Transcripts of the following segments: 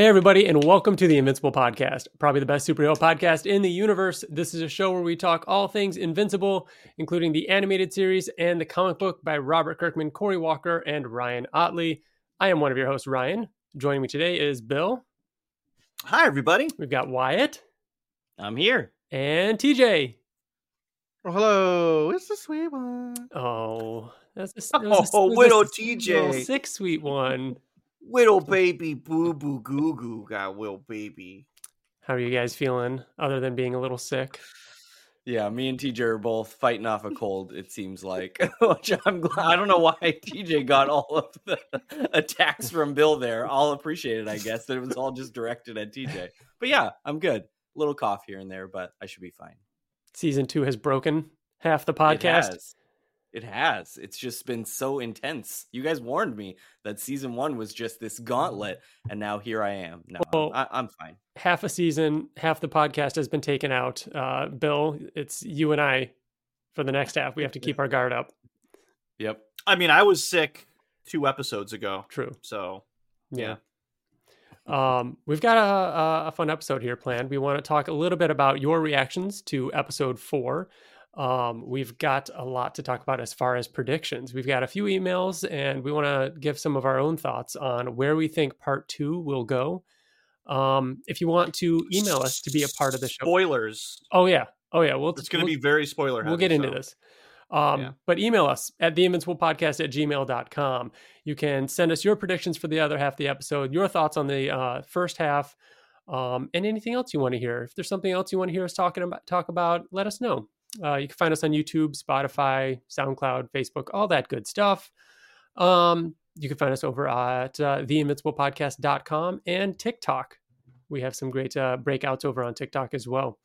Hey, everybody, and welcome to the Invincible Podcast, probably the best superhero podcast in the universe. This is a show where we talk all things Invincible, including the animated series and the comic book by Robert Kirkman, Cory Walker, and Ryan Ottley. I am one of your hosts, Ryan. Joining me today is Bill. Hi, everybody. We've got Wyatt I'm here. and TJ. Oh, hello. It's the sweet one. Oh, that's a, that was a- Oh, that was Widow s- TJ. Six sweet one. Little baby boo boo goo goo got little baby. How are you guys feeling other than being a little sick? Yeah, me and TJ are both fighting off a cold. It seems like, which I'm glad. I don't know why TJ got all of the attacks from Bill there. I'll appreciate it, I guess. That it was all just directed at TJ. But yeah, I'm good. A little cough here and there, but I should be fine. Season two has broken half the It podcast. Has. It has. It's just been so intense. You guys warned me that season one was just this gauntlet, and now here I am. No, Well- I, I'm fine. half a season, half the podcast has been taken out. Uh, Bill, it's you and I for the next half. We have to keep our guard up. Yep. I mean, I was sick two episodes ago, True. so Yeah. Um, we've got a, a, a fun episode here planned. We want to talk a little bit about your reactions to episode four. Um, we've got a lot to talk about as far as predictions. We've got a few emails, and we want to give some of our own thoughts on where we think part two will go. Um, if you want to email us to be a part of the show, spoilers. oh yeah, oh yeah, we'll It's going to we'll- be very spoiler. we'll get into so- this. Um, Yeah. But email us at the Invincible Podcast at gmail.com. You can send us your predictions for the other half of the episode, your thoughts on the uh, first half, um, and anything else you want to hear. If there's something else you want to hear us talking about, talk about, let us know. Uh, you can find us on YouTube, Spotify, SoundCloud, Facebook, all that good stuff. Um, you can find us over at uh, theinvinciblepodcast.com and TikTok. We have some great uh, breakouts over on TikTok as well.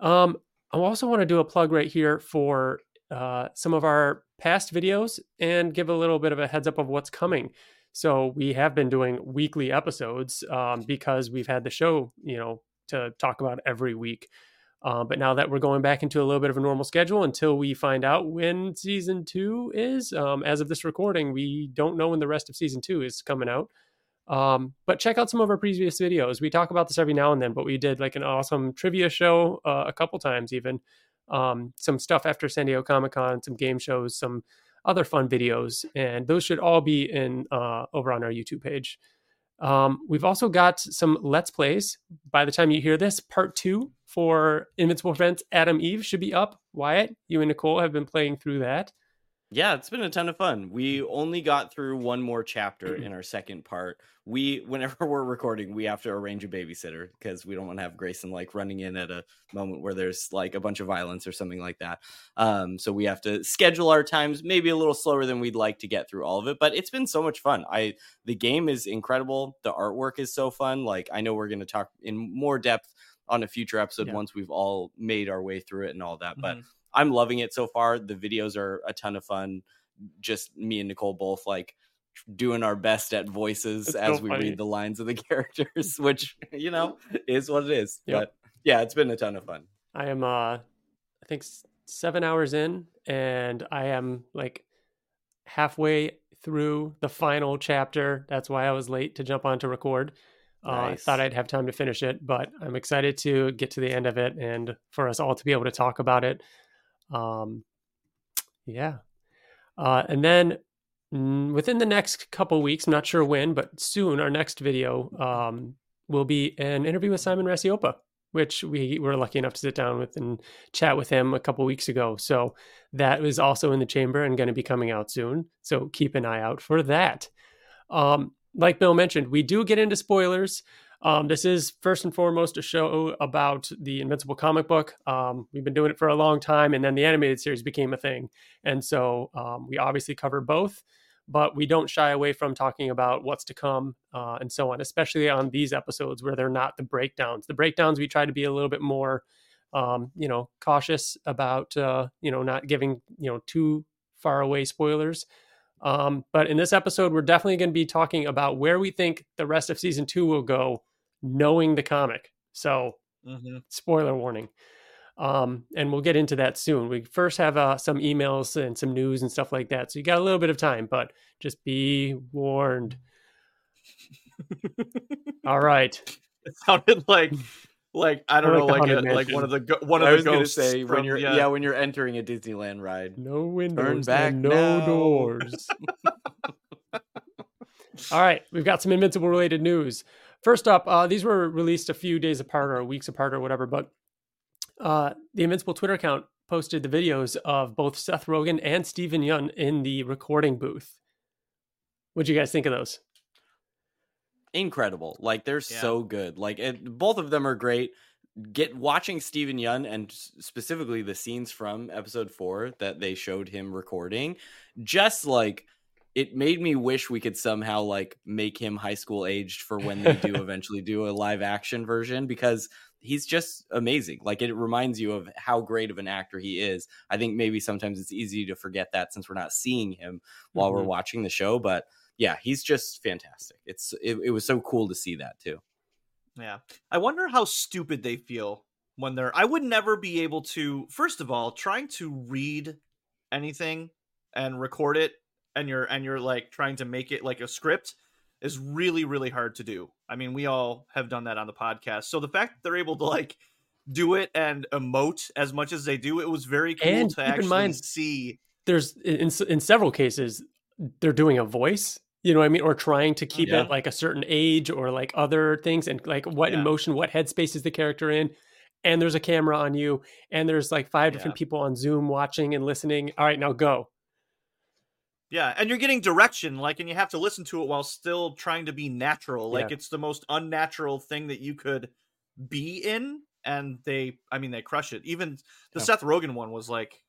Um, I also want to do a plug right here for uh, some of our past videos and give a little bit of a heads up of what's coming. So we have been doing weekly episodes um, because we've had the show, you know, to talk about every week. Uh, but now that we're going back into a little bit of a normal schedule until we find out when season two is, um, as of this recording, we don't know when the rest of season two is coming out. Um, but check out some of our previous videos. We talk about this every now and then, but we did like an awesome trivia show uh, a couple times, even um, some stuff after San Diego Comic Con, some game shows, some other fun videos, and those should all be in uh, over on our YouTube page. Um, we've also got some Let's Plays. By the time you hear this, part two for Invincible Presents Atom Eve should be up. Wyatt, you and Nicole have been playing through that. Yeah, it's been a ton of fun. We only got through one more chapter in our second part. We, whenever we're recording, we have to arrange a babysitter because we don't want to have Grayson like running in at a moment where there's like a bunch of violence or something like that. Um, so we have to schedule our times maybe a little slower than we'd like to get through all of it. But it's been so much fun. I the game is incredible. The artwork is so fun. Like I know we're going to talk in more depth on a future episode Yeah. once we've all made our way through it and all that. But Mhm. I'm loving it so far. The videos are a ton of fun. Just me and Nicole both like doing our best at voices It's as so we funny. read the lines of the characters, which you know is what it is. Yep. But yeah, it's been a ton of fun. I am, uh, I think, seven hours in, and I am like halfway through the final chapter. That's why I was late to jump on to record. Uh, I thought I'd have time to finish it, but I'm excited to get to the end of it and for us all to be able to talk about it. Um, yeah. Uh, and then mm, within the next couple weeks, I'm not sure when, but soon, our next video um, will be an interview with Simon Racioppa, which we were lucky enough to sit down with and chat with him a couple weeks ago. So that is also in the chamber and going to be coming out soon. So keep an eye out for that. Um, like Bill mentioned, we do get into spoilers. Um, this is first and foremost a show about the Invincible comic book. Um, we've been doing it for a long time, and then the animated series became a thing. And so um, we obviously cover both, but we don't shy away from talking about what's to come uh, and so on, especially on these episodes where they're not the breakdowns. The breakdowns, we try to be a little bit more, um, you know, cautious about, uh, you know, not giving, you know, too far away spoilers. Um, but in this episode, we're definitely going to be talking about where we think the rest of season two will go, knowing the comic. So, Mhm. spoiler warning. Um, and we'll get into that soon. We first have uh, some emails and some news and stuff like that. So you got a little bit of time, but just be warned. All right. It sounded like like I don't Like know, like a, like one of the go- one I of the was gonna ghosts say when you're yeah. yeah. when you're entering a Disneyland ride. No windows, back no now. doors. All right, we've got some Invincible related news. First up, uh, these were released a few days apart or weeks apart or whatever, but uh, the Invincible Twitter account posted the videos of both Seth Rogen and Steven Yeun in the recording booth. What'd you guys think of those? incredible. Like they're Yeah. so good. Like it, both of them are great. Get watching Steven Yeun and specifically the scenes from episode four that they showed him recording, just like it made me wish we could somehow like make him high school aged for when they do eventually do a live action version because he's just amazing. Like it reminds you of how great of an actor he is. I think maybe sometimes it's easy to forget that since we're not seeing him while we're Mhm. watching the show, but yeah, he's just fantastic. It's it, it was so cool to see that too. Yeah. I wonder how stupid they feel when they're I would never be able to first of all, trying to read anything and record it and you're and you're like trying to make it like a script is really really hard to do. I mean, we all have done that on the podcast. So the fact that they're able to like do it and emote as much as they do, it was very cool And to actually mind- see. There's in in several cases they're doing a voice, you know what I mean, or trying to keep Yeah. it like a certain age or like other things and like what Yeah. emotion, what headspace is the character in. And there's a camera on you, and there's like five different people on Zoom watching and listening. All right, now go. Yeah, and you're getting direction, like, and you have to listen to it while still trying to be natural. Like, Yeah. it's the most unnatural thing that you could be in, and they, I mean, they crush it. Even the Yeah. Seth Rogen one was like,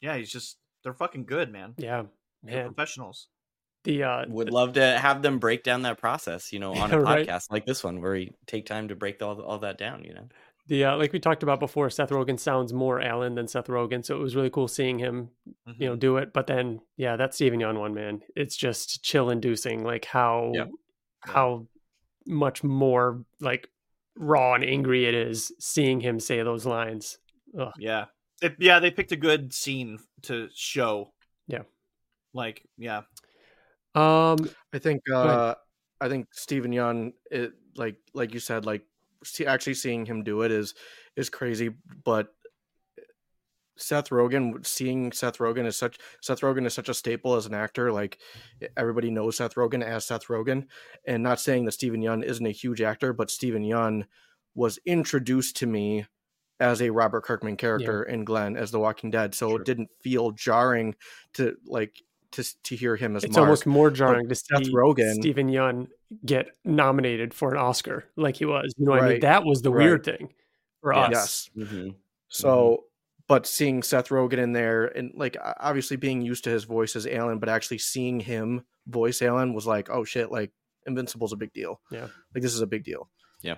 yeah, he's just, they're fucking good, man. Yeah, They're professionals. The uh, Would love to have them break down that process, you know, on a Yeah, right. podcast like this one where we take time to break all all that down. You know, the uh, like we talked about before, Seth Rogen sounds more Alan than Seth Rogen, so it was really cool seeing him, you know, Mhm. do it. But then, yeah, that Steven Yeun one, man, it's just chill inducing, like how Yep. how much more like raw and angry it is seeing him say those lines. Ugh. yeah, it, yeah, they picked a good scene to show. Yeah. like, yeah, Um, I think uh I think Steven Yeun it like like you said like see, actually seeing him do it is is crazy but eh, Seth Rogen seeing Seth Rogen is such Seth Rogen is such a staple as an actor like everybody knows Seth Rogen as Seth Rogen and not saying that Steven Yeun isn't a huge actor but Steven Yeun was introduced to me as a Robert Kirkman character in Glenn as The Walking Dead so Sure. it didn't feel jarring to like to to hear him as it's Mark. almost more jarring to Seth Rogen- Steven Yeun get nominated for an Oscar like he was. You know what I mean? That was the Right. weird thing for Yeah. us. Yes. mm-hmm. So, but seeing Seth Rogen in there and like obviously being used to his voice as Alan, but actually seeing him voice Alan was like, oh shit, like Invincible's a big deal. Yeah. Like this is a big deal. yeah,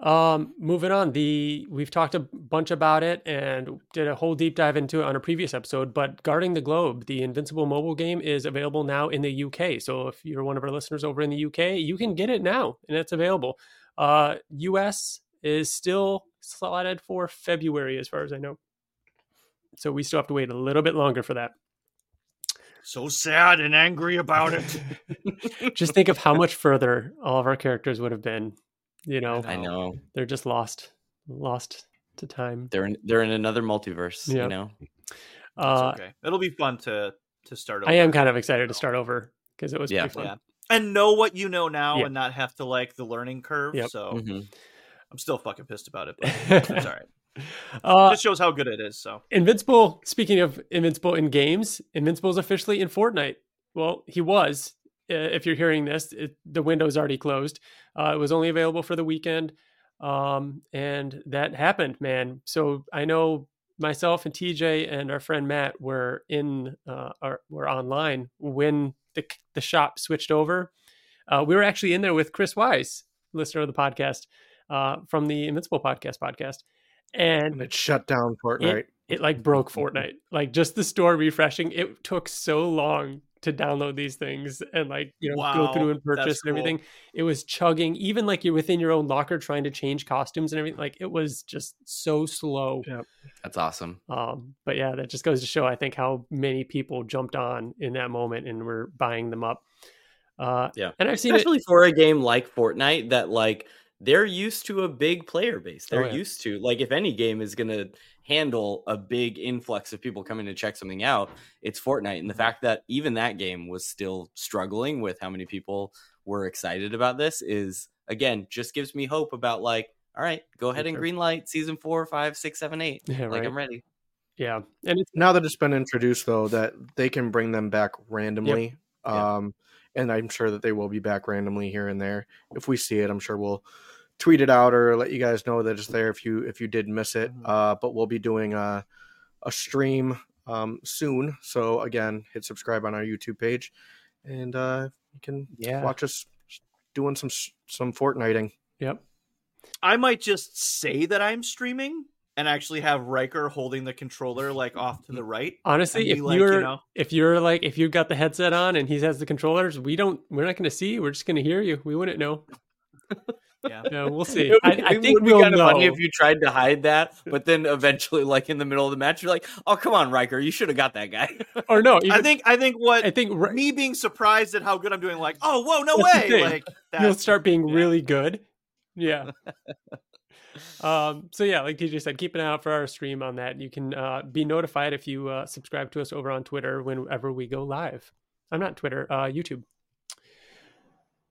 Um, moving on, the we've talked a bunch about it and did a whole deep dive into it on a previous episode. But Guarding the Globe, the Invincible mobile game, is available now in the UK. So if you're one of our listeners over in the UK, you can get it now, and it's available. Uh, US is still slotted for February, as far as I know. So we still have to wait a little bit longer for that. so sad and angry about it. Just think of how much further all of our characters would have been. You know, I know they're just lost, lost to time. they're in, they're in another multiverse. Yeah. You know, Uh, okay, it'll be fun to to start. Over. I am kind of excited to start over because it was Yeah. pretty fun. Yeah. and know what you know now Yeah. and not have to like the learning curve. Yep. So Mhm. I'm still fucking pissed about it, but it's all right. uh, Just shows how good it is. So Invincible. Speaking of Invincible in games, Invincible is officially in Fortnite. Well, he was. If you're hearing this, it, the window's already closed. Uh, it was only available for the weekend, um, and that happened, man. So I know myself and TJ and our friend Matt were in, uh, our, were online when the the shop switched over. Uh, we were actually in there with Chris Weiss, listener of the podcast, uh, from the Invincible podcast podcast, and And it shut down Fortnite. it like broke Fortnite. Like just the store refreshing, it took so long to download these things and like you know go through and purchase and cool. everything. It was chugging, even like you're within your own locker trying to change costumes and everything. Like it was just so slow. Yeah. that's awesome. Um, but yeah, that just goes to show I think how many people jumped on in that moment and were buying them up. Uh, Yeah. and I've seen it. especially for a game like Fortnite that like they're used to a big player base. They're Oh, yeah. used to like if any game is going to handle a big influx of people coming to check something out, it's Fortnite. And the fact that even that game was still struggling with how many people were excited about this is again just gives me hope about like all right, go ahead and green light season four, five, six, seven, eight. Yeah, Like right. I'm ready. Yeah, and it's now that it's been introduced though that they can bring them back randomly Yeah. um and i'm sure that they will be back randomly here and there if we see it i'm sure we'll tweet it out or let you guys know that it's there if you if you did miss it Mhm. uh but we'll be doing a a stream um soon so again hit subscribe on our youtube page and uh you can yeah. watch us doing some some fortniting Yep. I might just say that I'm streaming and actually have Riker holding the controller like off to the right. Honestly, if like, you're you know, if you're like if you've got the headset on and he has the controllers, we don't we're not going to see. you. We're just going to hear you. We wouldn't know. yeah. Yeah, we'll see. It I, would- I it think would be we'll kind of know. funny if you tried to hide that, but then eventually, like in the middle of the match, you're like, "Oh, come on, Riker, you should have got that guy." or no, I think I think what I think Ri- me being surprised at how good I'm doing, like, oh whoa, no way, thing. like you'll start being yeah. really good. Yeah. Um. So yeah, like TJ said, keep an eye out for our stream on that. You can uh, be notified if you uh, subscribe to us over on Twitter whenever we go live. I'm not Twitter, uh, YouTube.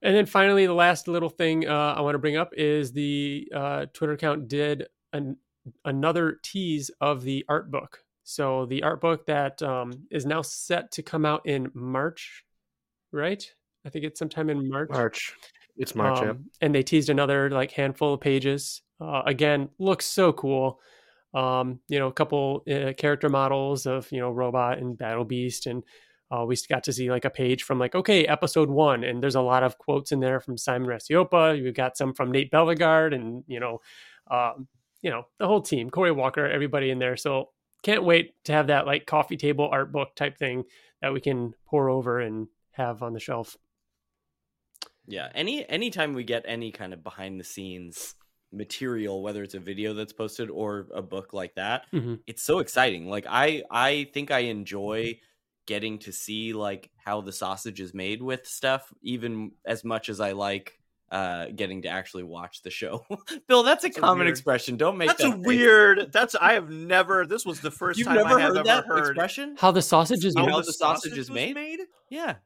And then finally, the last little thing uh, I want to bring up is the uh, Twitter account did an, another tease of the art book. So the art book that um, is now set to come out in March, right? I think it's sometime in March. march it's march yeah. Um, and they teased another like handful of pages. Uh, again, looks so cool. Um, you know, a couple uh, character models of you know Robot and Battle Beast, and uh, we got to see like a page from like okay, episode one, and there's a lot of quotes in there from Simon Racioppa. We've got some from Nate Bellegarde, and you know, um, you know the whole team, Cory Walker, everybody in there. So can't wait to have that like coffee table art book type thing that we can pour over and have on the shelf. Yeah, any anytime we get any kind of behind the scenes material, whether it's a video that's posted or a book like that, Mhm. it's so exciting. Like I I think I enjoy getting to see like how the sausage is made with stuff even as much as I like uh getting to actually watch the show. Bill, that's a That's a common weird- expression. Don't make That's that a face. weird. That's I have never. This was the 1st You've time never I have heard ever that heard expression? How the sausage is How made? the sausage is was made? Yeah.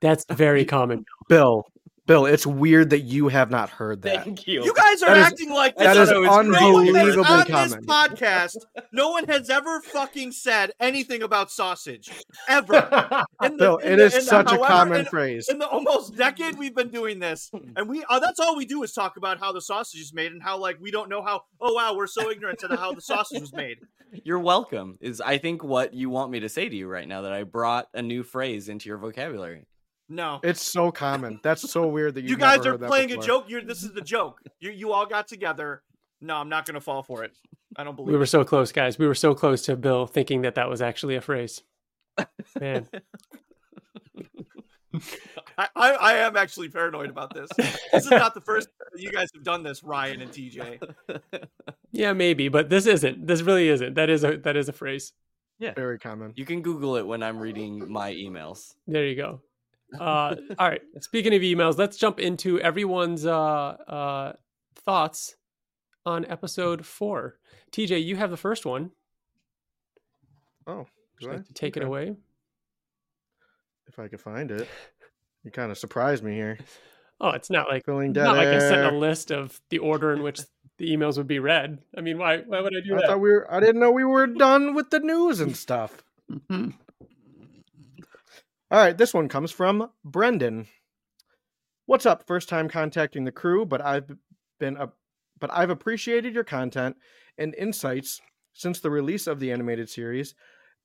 That's very common. bill bill it's weird that you have not heard that Thank you. You guys are That is- acting like that this is no one has- unbelievably on common. this podcast. No one has ever fucking said anything about sausage ever. In the- bill in it the- is in the- such a common in- phrase in the almost decade we've been doing this and we uh, that's all we do is talk about how the sausage is made and how like we don't know how oh wow we're so ignorant to the, how the sausage was made You're welcome. Is I think what you want me to say to you right now that I brought a new phrase into your vocabulary. No it's so common that's so weird that you guys are playing a joke you're this is the joke you you all got together no i'm not gonna fall for it i don't believe We were it. so close, guys. We were so close to Bill thinking that that was actually a phrase. Man, I, I i am actually paranoid about this this is not the first you guys have done this ryan and tj yeah, maybe, but this isn't. This really isn't. That is a that is a phrase. Yeah, very common You can Google it when I'm reading my emails. There you go. Uh, all right. Speaking of emails, let's jump into everyone's uh, uh, thoughts on episode four. TJ, you have the first one. oh Would do you I? like to take it away? if i could find it you kind of surprised me here Oh, it's not like filling dead not like I sent a list of the order in which the emails would be read. I mean, why why would I do I that? thought we were. I didn't know we were done with the news and stuff. All right, this one comes from Brendan. What's up? First time contacting the crew, but I've been up, but I've appreciated your content and insights since the release of the animated series,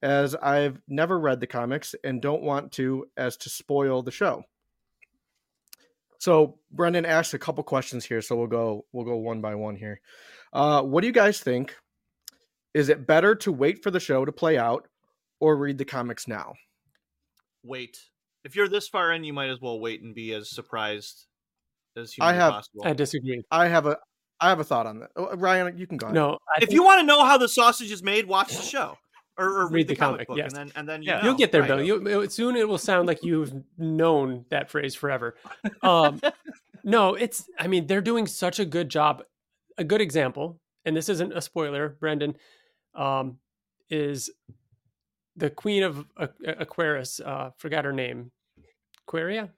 as I've never read the comics and don't want to, as to spoil the show. So Brendan asked a couple questions here, so we'll go we'll go one by one here. Uh, what do you guys think? Is it better to wait for the show to play out or read the comics now? Wait if you're this far in you might as well wait and be as surprised as I have- possible I disagree. I have a I have a thought on that. Oh, Ryan, you can go. Ahead. No, I if think- you want to know how the sausage is made watch the show or, or read, Read the, the comic, comic, book, yes. and then and then you Yeah. know, You'll get there. Bill. You soon it will sound like you've known that phrase forever. Um, no, it's. I mean, they're doing such a good job. A good example, and this isn't a spoiler, Brendan, um, is the Queen of Aqu- Aquarius. Uh, forgot her name. Aquaria.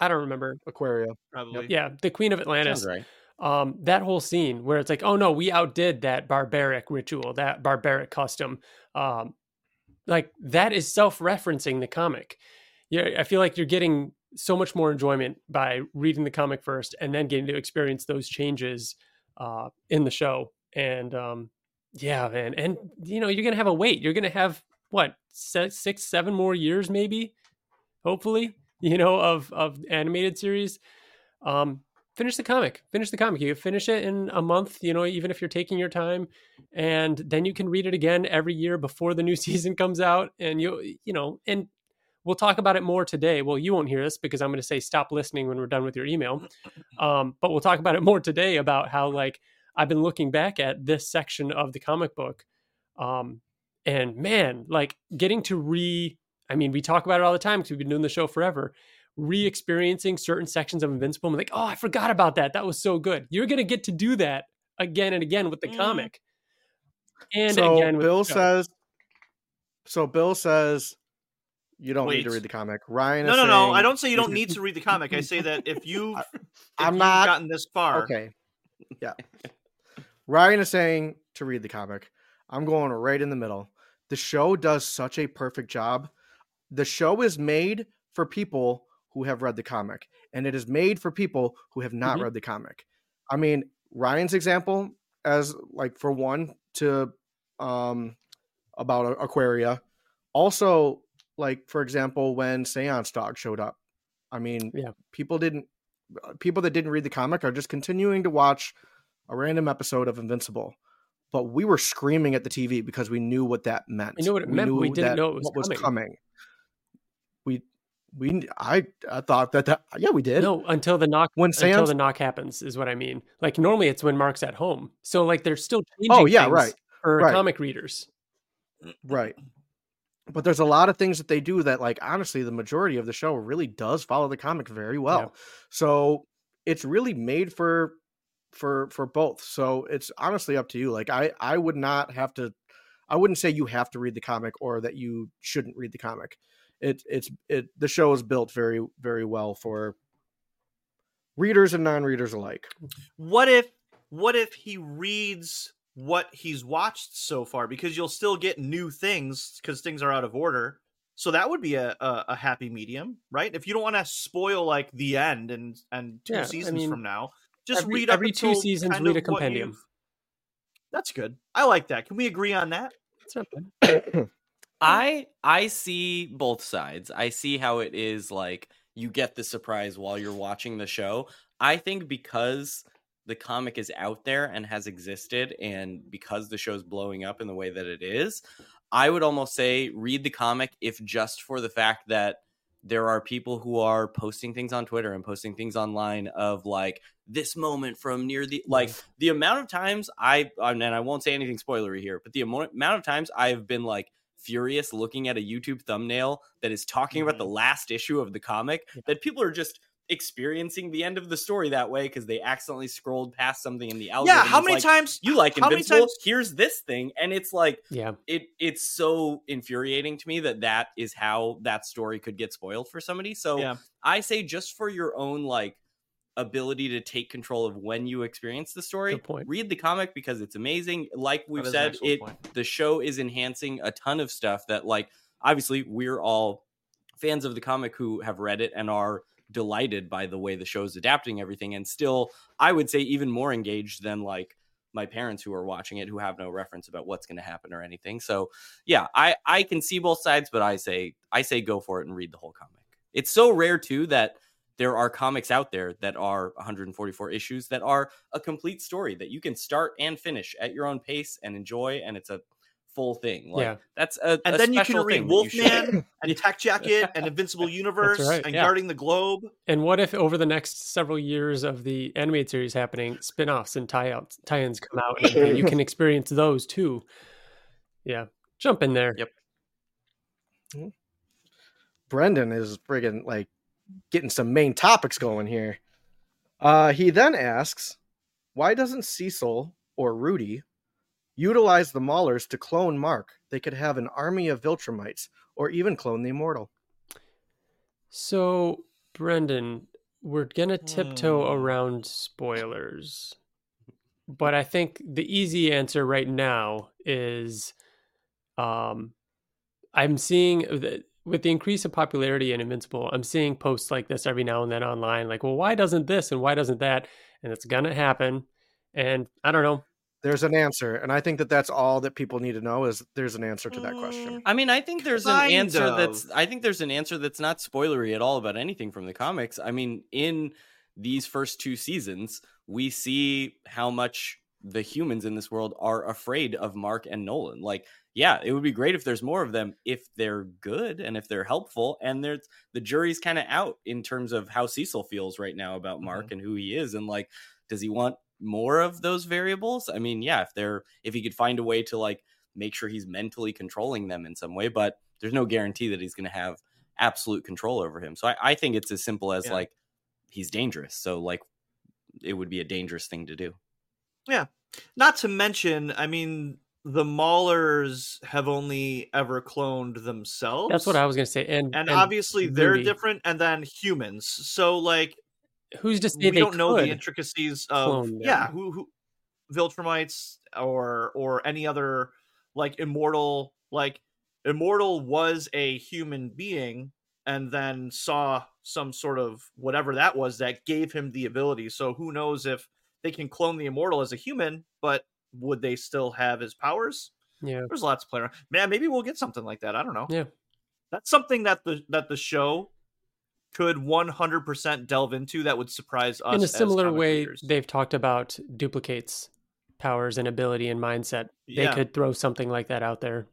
I don't remember. Aquaria. Probably. Yeah, the Queen of Atlantis. Right. um, that whole scene where it's like, oh no, we outdid that barbaric ritual, that barbaric custom. Um, like that is self-referencing the comic. Yeah, I feel like you're getting so much more enjoyment by reading the comic first and then getting to experience those changes uh, in the show. And um, yeah, man, and you know you're gonna have a wait. You're gonna have what six, seven more years, maybe, hopefully, you know, of of animated series. Um, finish the comic finish the comic. You finish it in a month you know even if you're taking your time and then you can read it again every year before the new season comes out and you you know and we'll talk about it more today. Well you won't hear this because i'm going to say stop listening when we're done with your email. Um, but we'll talk about it more today about how like i've been looking back at this section of the comic book um, and man like getting to re i mean we talk about it all the time because we've been doing the show forever re-experiencing certain sections of Invincible. I'm like, oh, I forgot about that. That was so good. You're gonna get to do that again and again with the Mm. comic, and so again with Bill the says. So Bill says, you don't need to read the comic. Ryan. No, is no, no. saying- I don't say you don't need to read the comic. I say that if you if I'm you've not- gotten this far, Okay. Yeah. Ryan is saying to read the comic. I'm going right in the middle. The show does such a perfect job. The show is made for people who have read the comic, and it is made for people who have not Mhm. read the comic. I mean, Ryan's example, as like for one, to um about Aquaria. Also, like for example, when Seance Dog showed up. I mean, Yeah. people didn't uh, people that didn't read the comic are just continuing to watch a random episode of Invincible. But we were screaming at the TV because we knew what that meant. We knew what it meant, we didn't know it was what was coming. coming. We we I I thought that that yeah we did. No, until the knock When until the knock happens is what I mean. Like normally it's when Mark's at home, so like they're still changing. Oh, yeah, right, For right. comic readers, Right. But there's a lot of things that they do that, like, honestly, the majority of the show really does follow the comic very well. So it's really made for for for both. So it's honestly up to you. Like I I would not have to I wouldn't say you have to read the comic or that you shouldn't read the comic. It it's it the show is built very very well for readers and non-readers alike. what if what if he reads what he's watched so far? Because you'll still get new things because things are out of order. So that would be a, a, a happy medium, right? If you don't want to spoil like the end and and two Yeah, I seasons mean, from now, just every- read up every two seasons, kind read a compendium. That's good. I like that. Can we agree on that? it's. I I see both sides. I see how it is like you get the surprise while you're watching the show. I think because the comic is out there and has existed and because the show's blowing up in the way that it is, I would almost say read the comic if just for the fact that there are people who are posting things on Twitter and posting things online of like this moment from near the like the amount of times I and I won't say anything spoilery here, but the amo- amount of times I've been like furious looking at a YouTube thumbnail that is talking about the mm-hmm. last issue of the comic Yeah. that people are just experiencing the end of the story that way because they accidentally scrolled past something in the algorithm. yeah. How many like, times? you like how many times- Here's this thing, and it's like Yeah, it it's so infuriating to me that that is how that story could get spoiled for somebody. So Yeah. I say just for your own like ability to take control of when you experience the story, Good point. read the comic because it's amazing. Like we've That is an said, it point. the show is enhancing a ton of stuff that like obviously we're all fans of the comic who have read it and are delighted by the way the show's adapting everything and still I would say even more engaged than like my parents who are watching it who have no reference about what's going to happen or anything. So, yeah, I I can see both sides, but I say I say go for it and read the whole comic. It's so rare too that there are comics out there that are 144 issues that are a complete story that you can start and finish at your own pace and enjoy and it's a full thing. Like Yeah. that's a And a then you can read thing that you should- Wolfman and Tech Jacket and Invincible Universe right, and yeah. Guarding the Globe. And what if over the next several years of the animated series happening, spin-offs and tie-outs, tie-ins come out, and everything, you can experience those too. Yeah, Jump in there. Yep. Brendan is friggin' like getting some main topics going here. Uh, he then asks, why doesn't Cecil or Rudy utilize the Maulers to clone Mark? They could have an army of Viltrumites or even clone the Immortal. So, Brendan, we're gonna tiptoe Hmm. around spoilers, but I think the easy answer right now is, um, I'm seeing that with the increase of popularity in Invincible, I'm seeing posts like this every now and then online, like, well, why doesn't this and why doesn't that? And it's gonna happen. And I don't know. There's an answer, and I think that that's all that people need to know is there's an answer to that question. Mm, I mean, I think there's an answer of. that's I think there's an answer that's not spoilery at all about anything from the comics. I mean, in these first two seasons, we see how much the humans in this world are afraid of Mark and Nolan. Like, yeah, it would be great if there's more of them if they're good and if they're helpful. And there's the jury's kind of out in terms of how Cecil feels right now about mm-hmm. Mark and who he is, and like, does he want more of those variables? I mean, yeah, if they're if he could find a way to like make sure he's mentally controlling them in some way, but there's no guarantee that he's going to have absolute control over him. So I, I think it's as simple as Yeah. like he's dangerous. So like it would be a dangerous thing to do. Yeah. Not to mention, I mean, the Maulers have only ever cloned themselves. That's what I was gonna say. And And, obviously, they're different, and then humans. So, like, who's just we don't know the intricacies of yeah, who who Viltrumites or or any other like immortal like immortal was a human being and then saw some sort of whatever that was that gave him the ability. So who knows if they can clone the immortal as a human, but would they still have his powers? Yeah. There's lots to play around. Man, maybe we'll get something like that. I don't know. Yeah. That's something that the that the show could 100% delve into that would surprise us in a similar way they've talked about duplicates powers and ability and mindset they Yeah. could throw something like that out there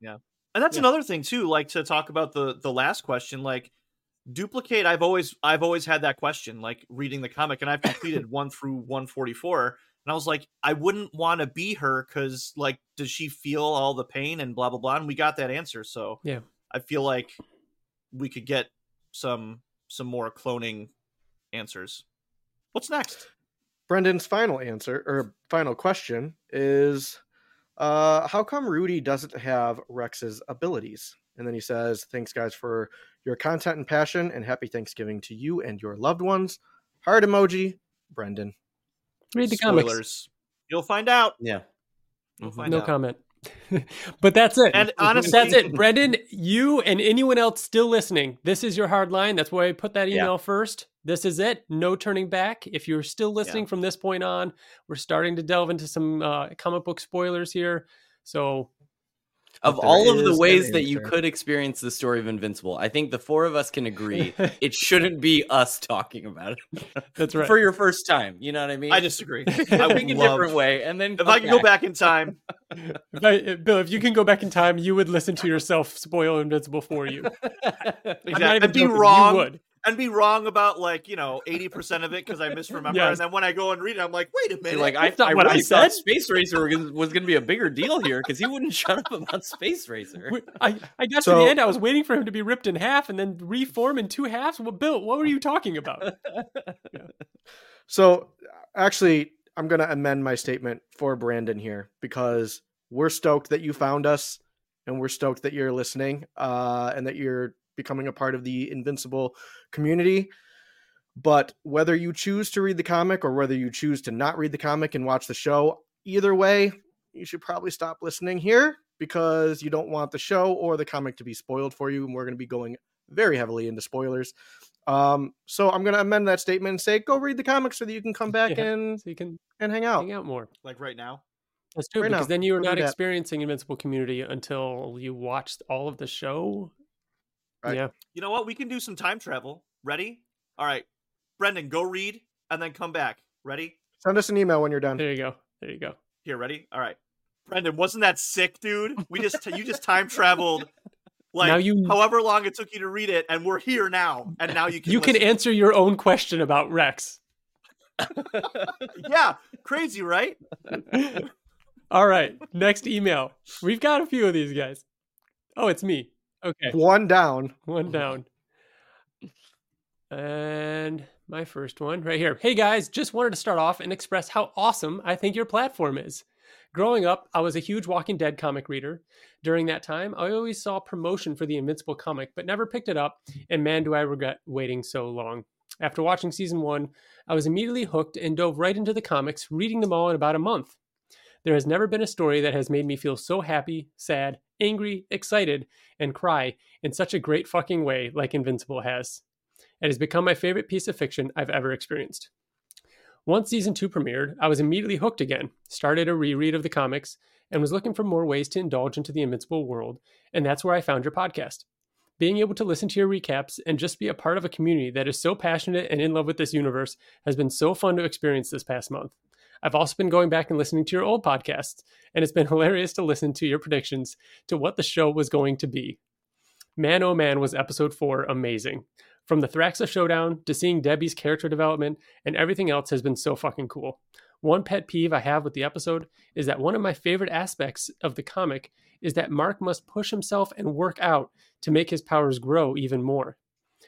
Yeah, and that's yeah. another thing too like to talk about the the last question like duplicate i've always i've always had that question like reading the comic and i've completed 1 through 144 and i was like i wouldn't want to be her because like does she feel all the pain and blah blah blah and we got that answer so Yeah. i feel like we could get some some more cloning answers what's next Brendan's final answer or final question is uh how come Rudy doesn't have Rex's abilities? And then he says, Thanks guys for your content and passion and happy Thanksgiving to you and your loved ones. Heart emoji, Brendan. Read the comics. Spoilers. You'll find out. Yeah. you'll Mhm. find no out. comment. But that's it. And honestly- that's it. brendan you and anyone else still listening this is your hard line. That's why i put that Yeah. email first. This is it. No turning back. If you're still listening from this point on we're starting to delve into some uh, comic book spoilers here. So Of all of the ways that you could experience the story of Invincible, I think the four of us can agree it shouldn't be us talking about it that's right for your first time. You know what I mean? i disagree i think would a different way, and then if come i could go back in time If I, Bill, if you can go back in time, you would listen to yourself spoil Invincible for you. I'm Exactly. not even And be joking, wrong. You would. and be wrong about like you know 80% of it because i misremember Yes. and then when i go and read it i'm like wait a minute You're like I, That's not I what really thought said. Space Racer was, was going to be a bigger deal here because he wouldn't shut up about Space Racer. I, I got to So- the end. I was waiting for him to be ripped in half and then reform in two halves. Well, Bill, what were you talking about? So actually, I'm gonna amend my statement for Brandon here because we're stoked that you found us and we're stoked that you're listening uh, and that you're becoming a part of the Invincible community. But whether you choose to read the comic or whether you choose to not read the comic and watch the show, either way, you should probably stop listening here because you don't want the show or the comic to be spoiled for you. And we're going to be going very heavily into spoilers. Um, so I'm going to amend that statement and say, go read the comic so that you can come back Yeah. and, So you can and hang out. hang out more. like right now That's true Right because now, then you're we'll not experiencing Invincible Community until you watched all of the show. Right. Yeah. you know what we can do some time travel ready all right brendan go read and then come back ready Send us an email when you're done. There you go. There you go. here ready all right brendan wasn't that sick dude we just you just time traveled like Now you- however long it took you to read it and we're here now and now you can You can answer your own question about Rex. yeah crazy right All right, next email. We've got a few of these guys. Oh, it's me. Okay, One down. one down. And my first one right here. Hey guys, just wanted to start off and express how awesome I think your platform is. Growing up, I was a huge Walking Dead comic reader. During that time, I always saw promotion for the Invincible comic, but never picked it up, and man, do I regret waiting so long. After watching season one, I was immediately hooked and dove right into the comics, reading them all in about a month. There has never been a story that has made me feel so happy, sad, angry, excited, and cry in such a great fucking way like Invincible has. It has become my favorite piece of fiction I've ever experienced. Once season two premiered, I was immediately hooked again, started a reread of the comics, and was looking for more ways to indulge into the Invincible world, and that's where I found your podcast. Being able to listen to your recaps and just be a part of a community that is so passionate and in love with this universe has been so fun to experience this past month. I've also been going back and listening to your old podcasts, and it's been hilarious to listen to your predictions to what the show was going to be. Man, oh man, was episode four amazing. From the Thraxa showdown to seeing Debbie's character development and everything else has been so fucking cool. One pet peeve I have with the episode is that one of my favorite aspects of the comic is that Mark must push himself and work out to make his powers grow even more.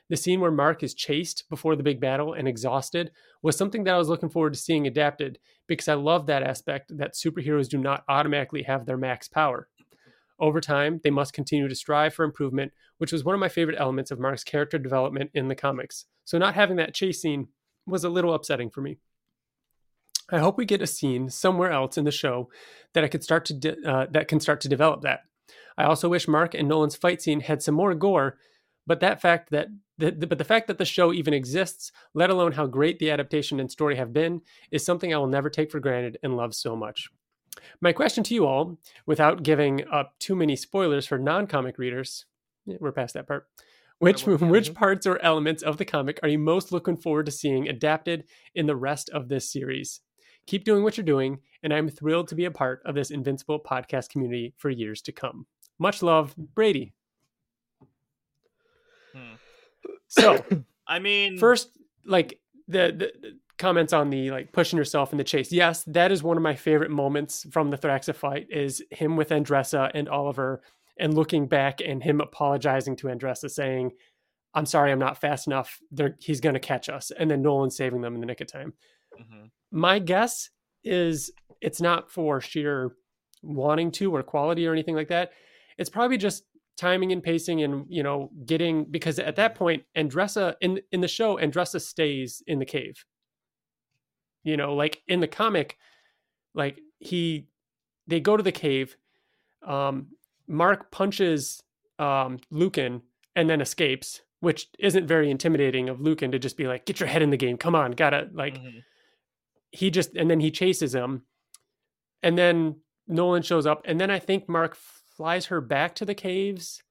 The scene where Mark is chased before the big battle and exhausted was something that I was looking forward to seeing adapted because I love that aspect that superheroes do not automatically have their max power. Over time, they must continue to strive for improvement, which was one of my favorite elements of Mark's character development in the comics. So, not having that chase scene was a little upsetting for me. I hope we get a scene somewhere else in the show that I could start to de- uh, that can start to develop that. I also wish Mark and Nolan's fight scene had some more gore, but that fact that the, the, but the fact that the show even exists, let alone how great the adaptation and story have been, is something I will never take for granted and love so much. My question to you all, without giving up too many spoilers for non-comic readers, we're past that part. Which which parts or elements of the comic are you most looking forward to seeing adapted in the rest of this series? Keep doing what you're doing, and I'm thrilled to be a part of this invincible podcast community for years to come. Much love, Brady. Hmm. So I mean, first like the, the the comments on the like pushing yourself in the chase. Yes that is one of my favorite moments from the thraxa fight is him with andressa and oliver and looking back and him apologizing to andressa saying i'm sorry i'm not fast enough. They're, he's going to catch us. And then nolan saving them in the nick of time. Mhm. my guess is it's not for sheer wanting to or quality or anything like that. It's probably just timing and pacing and you know getting because at that point andressa in in the show andressa stays in the cave you know like in the comic like he they go to the cave um mark punches um lucan and then escapes which isn't very intimidating of lucan to just be like get your head in the game come on gotta like Mhm. he just and then he chases him and then nolan shows up and then i think mark flies her back to the caves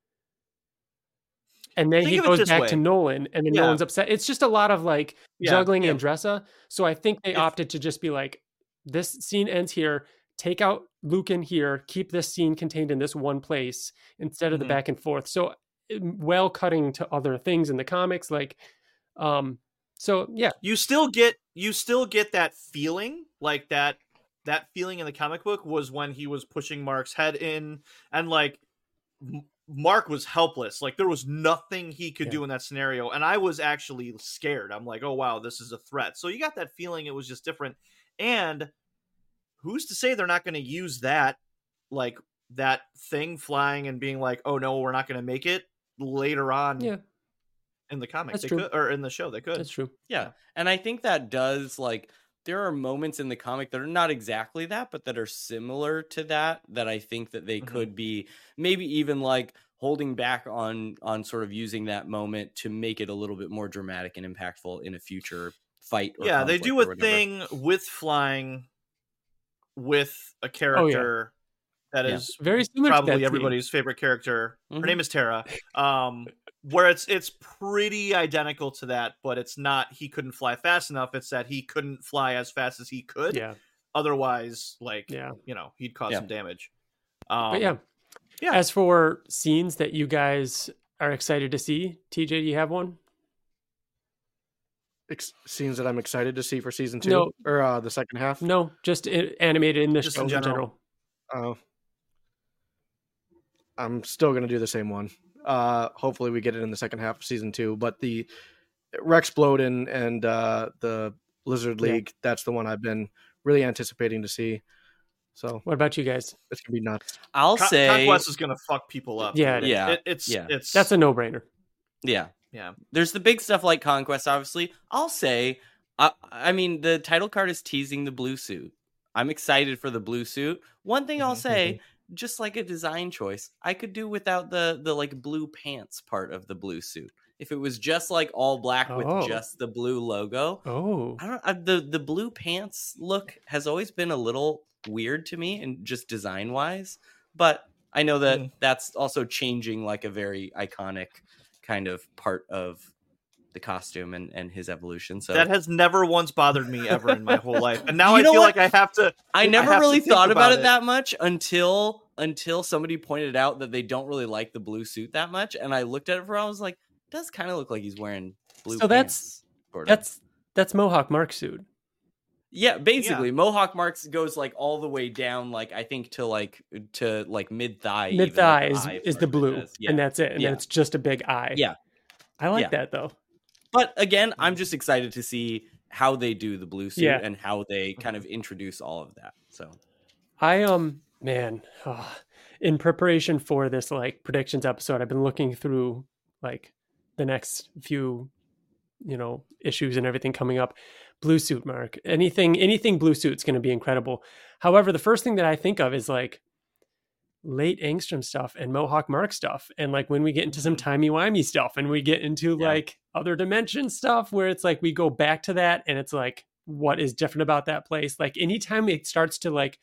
and then Think he goes back way. to nolan and then Yeah. nolan's upset it's just a lot of like Yeah, juggling yeah. andressa so i think they If- opted to just be like this scene ends here take out lucan here keep this scene contained in this one place instead of Mhm. the back and forth so well cutting to other things in the comics like um so yeah you still get you still get that feeling like that that feeling in the comic book was when he was pushing mark's head in and like M- mark was helpless. Like there was nothing he could Yeah. do in that scenario and i was actually scared. I'm like oh wow this is a threat. So you got that feeling it was just different and who's to say they're not going to use that like that thing flying and being like oh no we're not going to make it later on yeah. in the comic? That's they true. could or in the show they could. That's true. Yeah. And I think that does like there are moments in the comic that are not exactly that, but that are similar to that that I think that they Mhm. could be maybe even like holding back on on sort of using that moment to make it a little bit more dramatic and impactful in a future fight. Or yeah they do a thing with flying with a character that Yeah. is very similar to that probably scene. everybody's favorite character her Mhm. name is Terra um where it's it's pretty identical to that but it's not he couldn't fly fast enough it's that he couldn't fly as fast as he could yeah otherwise like yeah you know he'd cause Yeah. some damage um but yeah yeah. as for scenes that you guys are excited to see tj do you have one Ex- scenes that I'm excited to see for season two No. or uh, the second half. no just i- animated in this Just show in in general, general. I'm still gonna do the same one. Uh, hopefully, we get it in the second half of season two. But the Rex Splode and uh, the Lizard Yeah. League, that's the one I've been really anticipating to see. So What about you guys? it's gonna be nuts. I'll Con- say Conquest is gonna fuck people up. Yeah, dude. Yeah, It, it's yeah. it's That's a no-brainer. yeah. yeah. There's the big stuff like Conquest, obviously. I'll say, I, I mean, the title card is teasing the blue suit. I'm excited for the blue suit. One thing I'll Mhm, say, just like a design choice, I could do without the the like blue pants part of the blue suit. If it was just like all black Oh. with just the blue logo, Oh, I don't I, the the blue pants look has always been a little weird to me and just design wise, but I know that Mm. that's also changing like a very iconic kind of part of the costume and and his evolution. So That has never once bothered me ever in my whole life, and now You I know feel what? like I have to. I I never have to really thought about, about it it. that much until until somebody pointed out that they don't really like the blue suit that much, and I looked at it for a while, I was like, it does kind of look like he's wearing blue. So that's- pants, sort of. that's that's Mohawk Mark suit. Yeah, basically, Mohawk Marks goes like all the way down, like I think to like to like mid thigh. Mid thigh is, is the blue, yeah. and that's it. And Yeah. then it's just a big eye. Yeah. I like Yeah. that though. But again, I'm just excited to see how they do the blue suit Yeah. and how they kind of introduce all of that. So I um man, ah, in preparation for this like predictions episode, I've been looking through like the next few, you know, issues and everything coming up. Blue suit, Mark. Anything, anything blue suit's going to be incredible. However, the first thing that I think of is like late Angstrom stuff and Mohawk Mark stuff, and like when we get into some mm-hmm. timey wimey stuff, and we get into Yeah. like other dimension stuff, where it's like we go back to that, and it's like what is different about that place. Like anytime it starts to like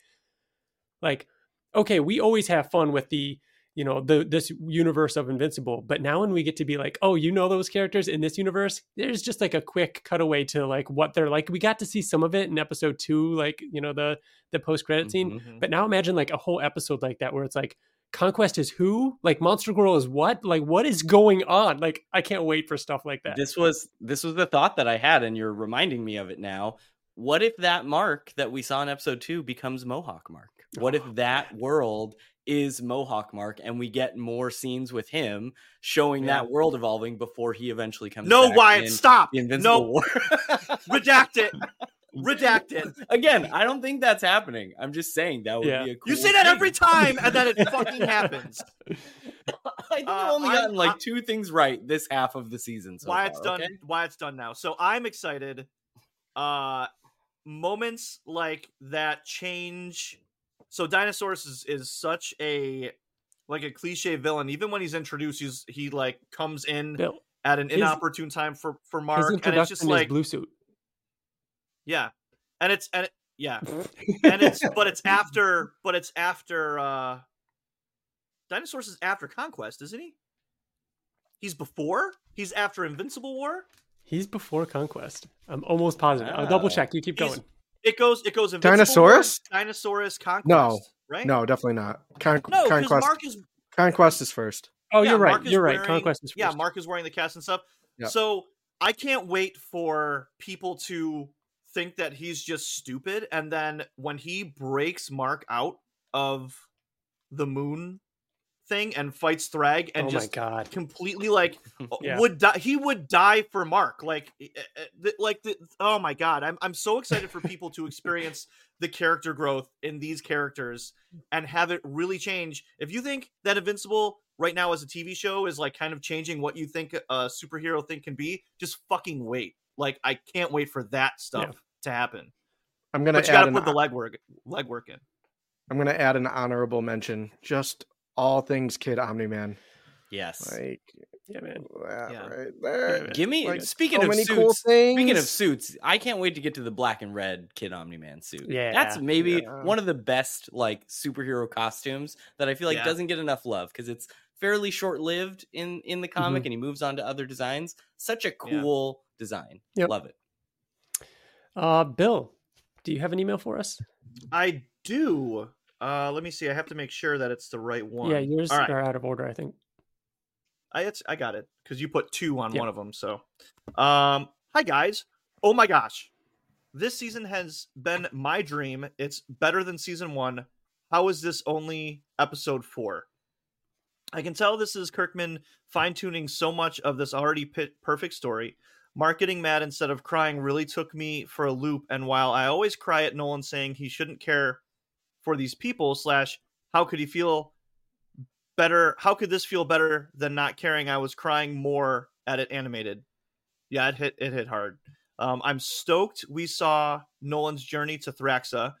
like okay we always have fun with the you know the this universe of invincible but now when we get to be like oh you know those characters in this universe there's just like a quick cutaway to like what they're like we got to see some of it in episode two like you know the the post credit scene Mhm. Mhm. but now imagine like a whole episode like that where it's like conquest is who like monster girl is what like what is going on like i can't wait for stuff like that this was this was the thought that I had, and you're reminding me of it now. What if that mark that we saw in episode two becomes Mohawk Mark? What if Oh, that world is Mohawk Mark, and we get more scenes with him showing Yeah. that world evolving before he eventually comes? No, back Wyatt, in stop. The Invincible No, War. redact it. Redact it. Again, I don't think that's happening. I'm just saying that would Yeah. be a cool You say that thing. every time, and then it fucking happens. I think I've Uh, only I'm- gotten like I'm- two things right this half of the season. So Wyatt's far, done. okay? Wyatt's done now. So I'm excited. Uh, moments like that change. So dinosaurs is is such a like a cliche villain. Even when he's introduced, he's he like comes in Bill, at an his- inopportune time for for his Mark, and it's just is like blue suit yeah, and it's and it, yeah, and it's but it's after but it's after uh Dinosaurus is after Conquest, isn't he? He's before. He's after Invincible War. he's before conquest i'm almost positive i'll double check you keep He's- going It goes. It goes. Invincible War, Dinosaurus? Dinosaurus. Conquest. No. Right. No, definitely not. Con- No, because Conquest. Mark is. Conquest is first. oh yeah, you're right Mark you're right wearing- conquest is first. Yeah, Mark is wearing the cast and stuff. Yep. So I can't wait for people to think that he's just stupid, and then when he breaks Mark out of the moon thing and fights Thrag and oh my just god. completely like Yeah. would die he would die for mark like eh, eh, th- like the, oh my god i'm i'm so excited for people to experience the character growth in these characters and have it really change. If you think that invincible right now as a tv show is like kind of changing what you think a superhero thing can be just fucking wait. Like i can't wait for that stuff to happen. I'm gonna but you gotta an, put the legwork legwork in. I'm gonna add an honorable mention. Just all things Kid Omni Man. Yes. Like yeah man that Yeah. right there. man. Give me Like, speaking so of many suits. cool things. Speaking of suits, I can't wait to get to the black and red Kid Omni Man suit. Yeah. that's maybe Yeah. one of the best like superhero costumes that I feel like Yeah. doesn't get enough love because it's fairly short lived in in the comic Mm-hmm. and he moves on to other designs. Such a cool design. Yep. Love it. uh bill do you have an email for us i do uh let me see i have to make sure that it's the right one yeah yours right. are out of order i think I it's, I got it because you put two on Yeah. one of them. So, um, hi guys. Oh my gosh, this season has been my dream. It's better than season one. how is this only episode four? I can tell this is Kirkman fine tuning so much of this already pit- perfect story. Marketing mad instead of crying really took me for a loop. And while I always cry at Nolan saying he shouldn't care for these people, slash, how could he feel better? How could this feel better than not caring? I was crying more at it animated. Yeah, it hit it hit hard. Um, I'm stoked we saw Nolan's journey to Thraxa.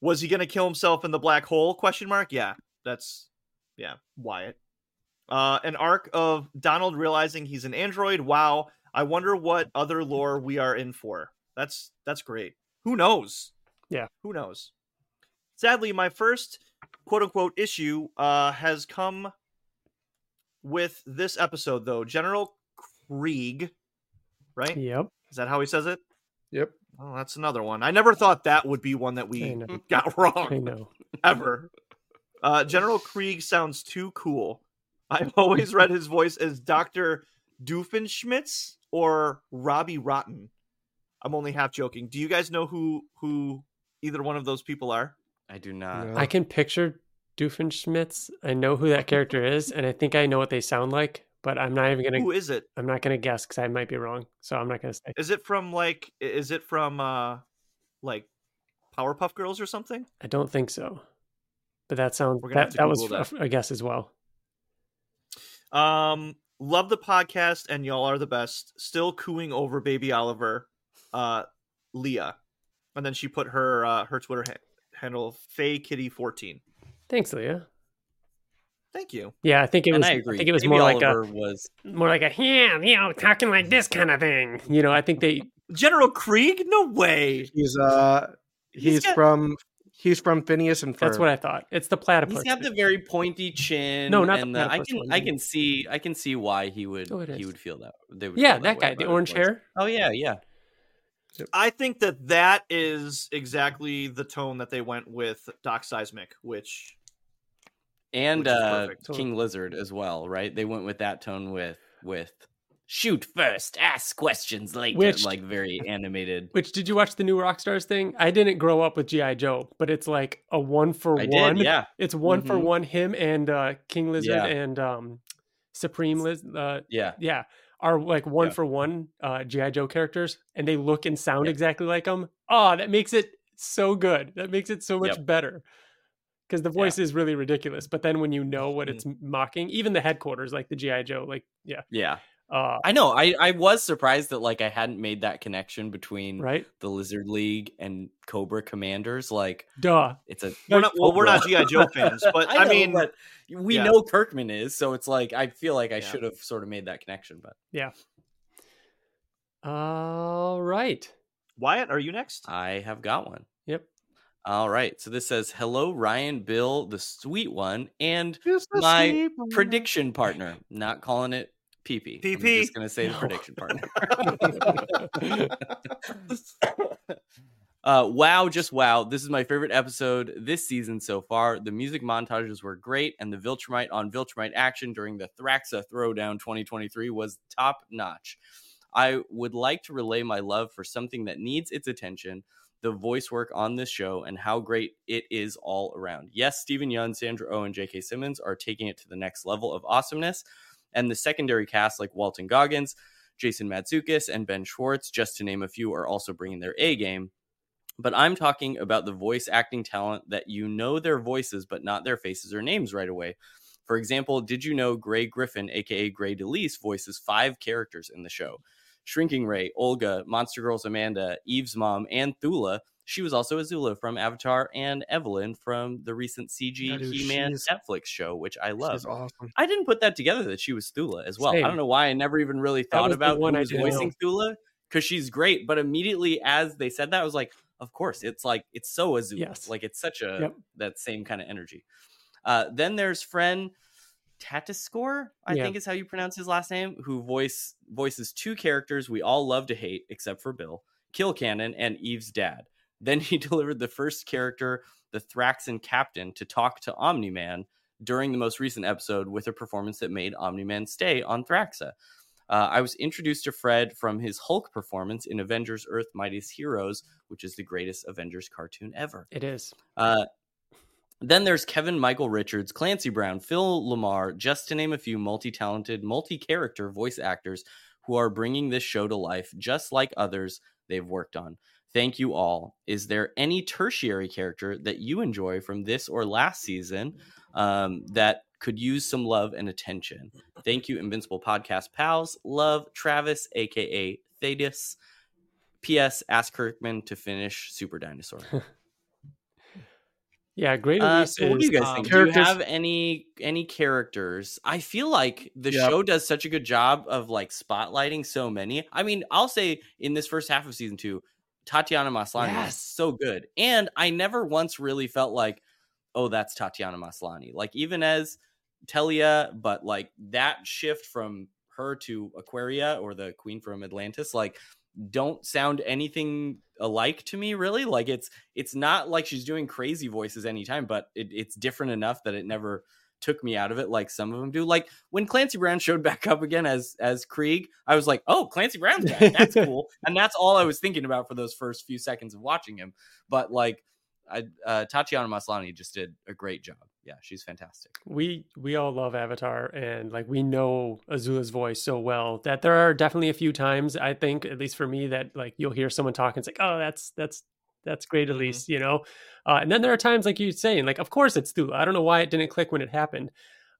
Was he going to kill himself in the black hole? Question mark. Yeah, that's yeah, Wyatt. Uh, an arc of Donald realizing he's an android. Wow, I wonder what other lore we are in for. That's that's great. Who knows? Yeah. who knows? Sadly, my first quote unquote issue uh, has come with this episode though. General Krieg, right? Yep. Is that how he says it? Yep. Oh, that's another one. I never thought that would be one that we know. got I wrong know. ever. Uh, General Krieg sounds too cool. I've always read his voice as Doctor Doofenshmirtz or Robbie Rotten. I'm only half joking. Do you guys know who who either one of those people are? I do not. No. I can picture Doofenshmirtz. I know who that character is, and I think I know what they sound like, but I'm not even gonna. Who is it? I'm not gonna guess because I might be wrong. So I'm not gonna say. Is it from like is it from uh like Powerpuff Girls or something? I don't think so. But that sounds We're gonna have that to that was that. a- a guess as well. Um, love the podcast, and y'all are the best. Still cooing over baby Oliver, uh, Leah, and then she put her uh, her Twitter ha- handle Faye Kitty fourteen. Thanks, Leah. Thank you. Yeah, I think it and was. I agree. think it was Baby more Oliver like was a more like a yeah, you know, talking like this kind of thing. You know, I think they. General Krieg? No way. He's uh he's, got- from he's from Phineas and Ferb. That's what I thought. It's the platypus. He's got the very pointy chin. No, not the and the, I platypus can one, I can see I can see why he would Oh, he would feel that. They would yeah, feel that way guy, the orange hair. Oh yeah, yeah. I think that that is exactly the tone that they went with Doc Seismic, which And Which uh. King Lizard as well, right? They went with that tone with with shoot first, ask questions later, Which- like very animated. Which did you watch the new Rockstars thing? I didn't grow up with GI Joe, but it's like a one for I one. did, yeah, It's one for Mhm. one. Him and uh, King Lizard Yeah. and um, Supreme Lizard. Uh, yeah. yeah, are like one Yeah. for one uh, GI Joe characters, and they look and sound Yep. exactly like them. Oh, that makes it so good. That makes it so much Yep. better. Because the voice is really ridiculous, but then when you know what Mhm. it's mocking, even the headquarters, like the GI Joe, like yeah, Yeah. Uh, I know. I, I was surprised that like I hadn't made that connection between right? the Lizard League and Cobra Commanders. Like Duh. it's a we're not well, we're not GI Joe fans, but I, know, mean, but we yeah. know Kirkman is, so it's like I feel like I Yeah. should have sort of made that connection, but yeah. All right. Wyatt, are you next? I have got one. Yep. All right. So this says, "Hello, Ryan, Bill, the sweet one, and my prediction partner." Not calling it PP. I'm just gonna say the prediction partner. uh, wow, just wow. This is my favorite episode this season so far. The music montages were great, and the Viltrumite on Viltrumite action during the Thraxa Throwdown 2023 was top notch. I would like to relay my love for something that needs its attention the voice work on this show and how great it is all around. Yes, Steven Yeun, Sandra Oh, and J.K. Simmons are taking it to the next level of awesomeness, and the secondary cast like Walton Goggins, Jason Mantzoukas, and Ben Schwartz, just to name a few, are also bringing their A game. But I'm talking about the voice acting talent that you know their voices, but not their faces or names right away. For example, did you know Grey Griffin, aka Grey DeLisle, voices five characters in the show? Shrinking Rae, Olga, Monster Girls Amanda, Eve's mom, and Thula. She was also Azula from Avatar and Evelyn from the recent CG Yeah, dude, He Man she's- Netflix show, which I love. Awesome. I didn't put that together that she was Thula as well. Same. I don't know why I never even really thought about one who I was voicing Thula because she's great. But immediately as they said that, I was like, of course, it's like it's so Azula. Yes. Like it's such a Yep. that same kind of energy. Uh, then there's friend. Tatasciore, I Yeah. think is how you pronounce his last name, who voice voices two characters we all love to hate, except for Bill, Kill Cannon, and Eve's dad. Then he delivered the first character, the Thraxan captain, to talk to Omni Man during the most recent episode with a performance that made Omni Man stay on Thraxa. Uh, I was introduced to Fred from his Hulk performance in Avengers Earth Mightiest Heroes, which is the greatest Avengers cartoon ever. It is. Uh, Then there's Kevin Michael Richards, Clancy Brown, Phil LaMarr, just to name a few multi talented, multi character voice actors who are bringing this show to life, just like others they've worked on. Thank you all. Is there any tertiary character that you enjoy from this or last season um, that could use some love and attention? Thank you, Invincible Podcast pals. Love Travis, aka Thaddeus. P.S. Ask Kirkman to finish Super Dinosaur. Yeah, Great Uh, so what do you guys um, think? Do you have any any characters? I feel like the Yep. show does such a good job of like spotlighting so many. I mean, I'll say in this first half of season two, Tatiana Maslany Yes. is so good, and I never once really felt like, oh, that's Tatiana Maslany. Like even as Telia, but like that shift from her to Aquaria or the Queen from Atlantis, like don't sound anything alike to me really like it's it's not like she's doing crazy voices anytime but it, it's different enough that it never took me out of it like some of them do. Like when clancy brown showed back up again as as krieg i was like oh clancy brown's back. That's cool. And that's all i was thinking about for those first few seconds of watching him. But like I, uh, tatiana maslany just did a great job. Yeah she's fantastic. We we all love Avatar and like we know Azula's voice so well that there are definitely a few times I think at least for me that like you'll hear someone talk and it's like oh that's that's that's Grey DeLisle you know? Uh, and then there are times like you're saying like of course it's Thula I don't know why it didn't click when it happened.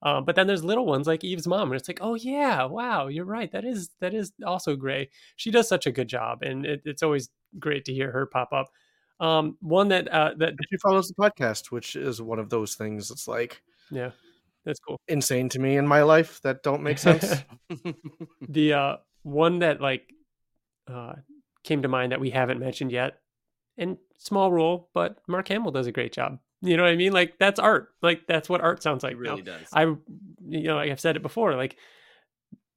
Um, but then there's little ones like Eve's mom and it's like oh yeah wow you're right that is that is also Gray. She does such a good job and it, it's always great to hear her pop up. Um, one that uh, that She follows the podcast, which is one of those things that's like yeah that's cool. insane to me in my life that don't make sense. the uh one that like uh came to mind that we haven't mentioned yet and small role but mark hamill does a great job you know what i mean like that's art like that's what art sounds like it now. really does i you know like i've said it before like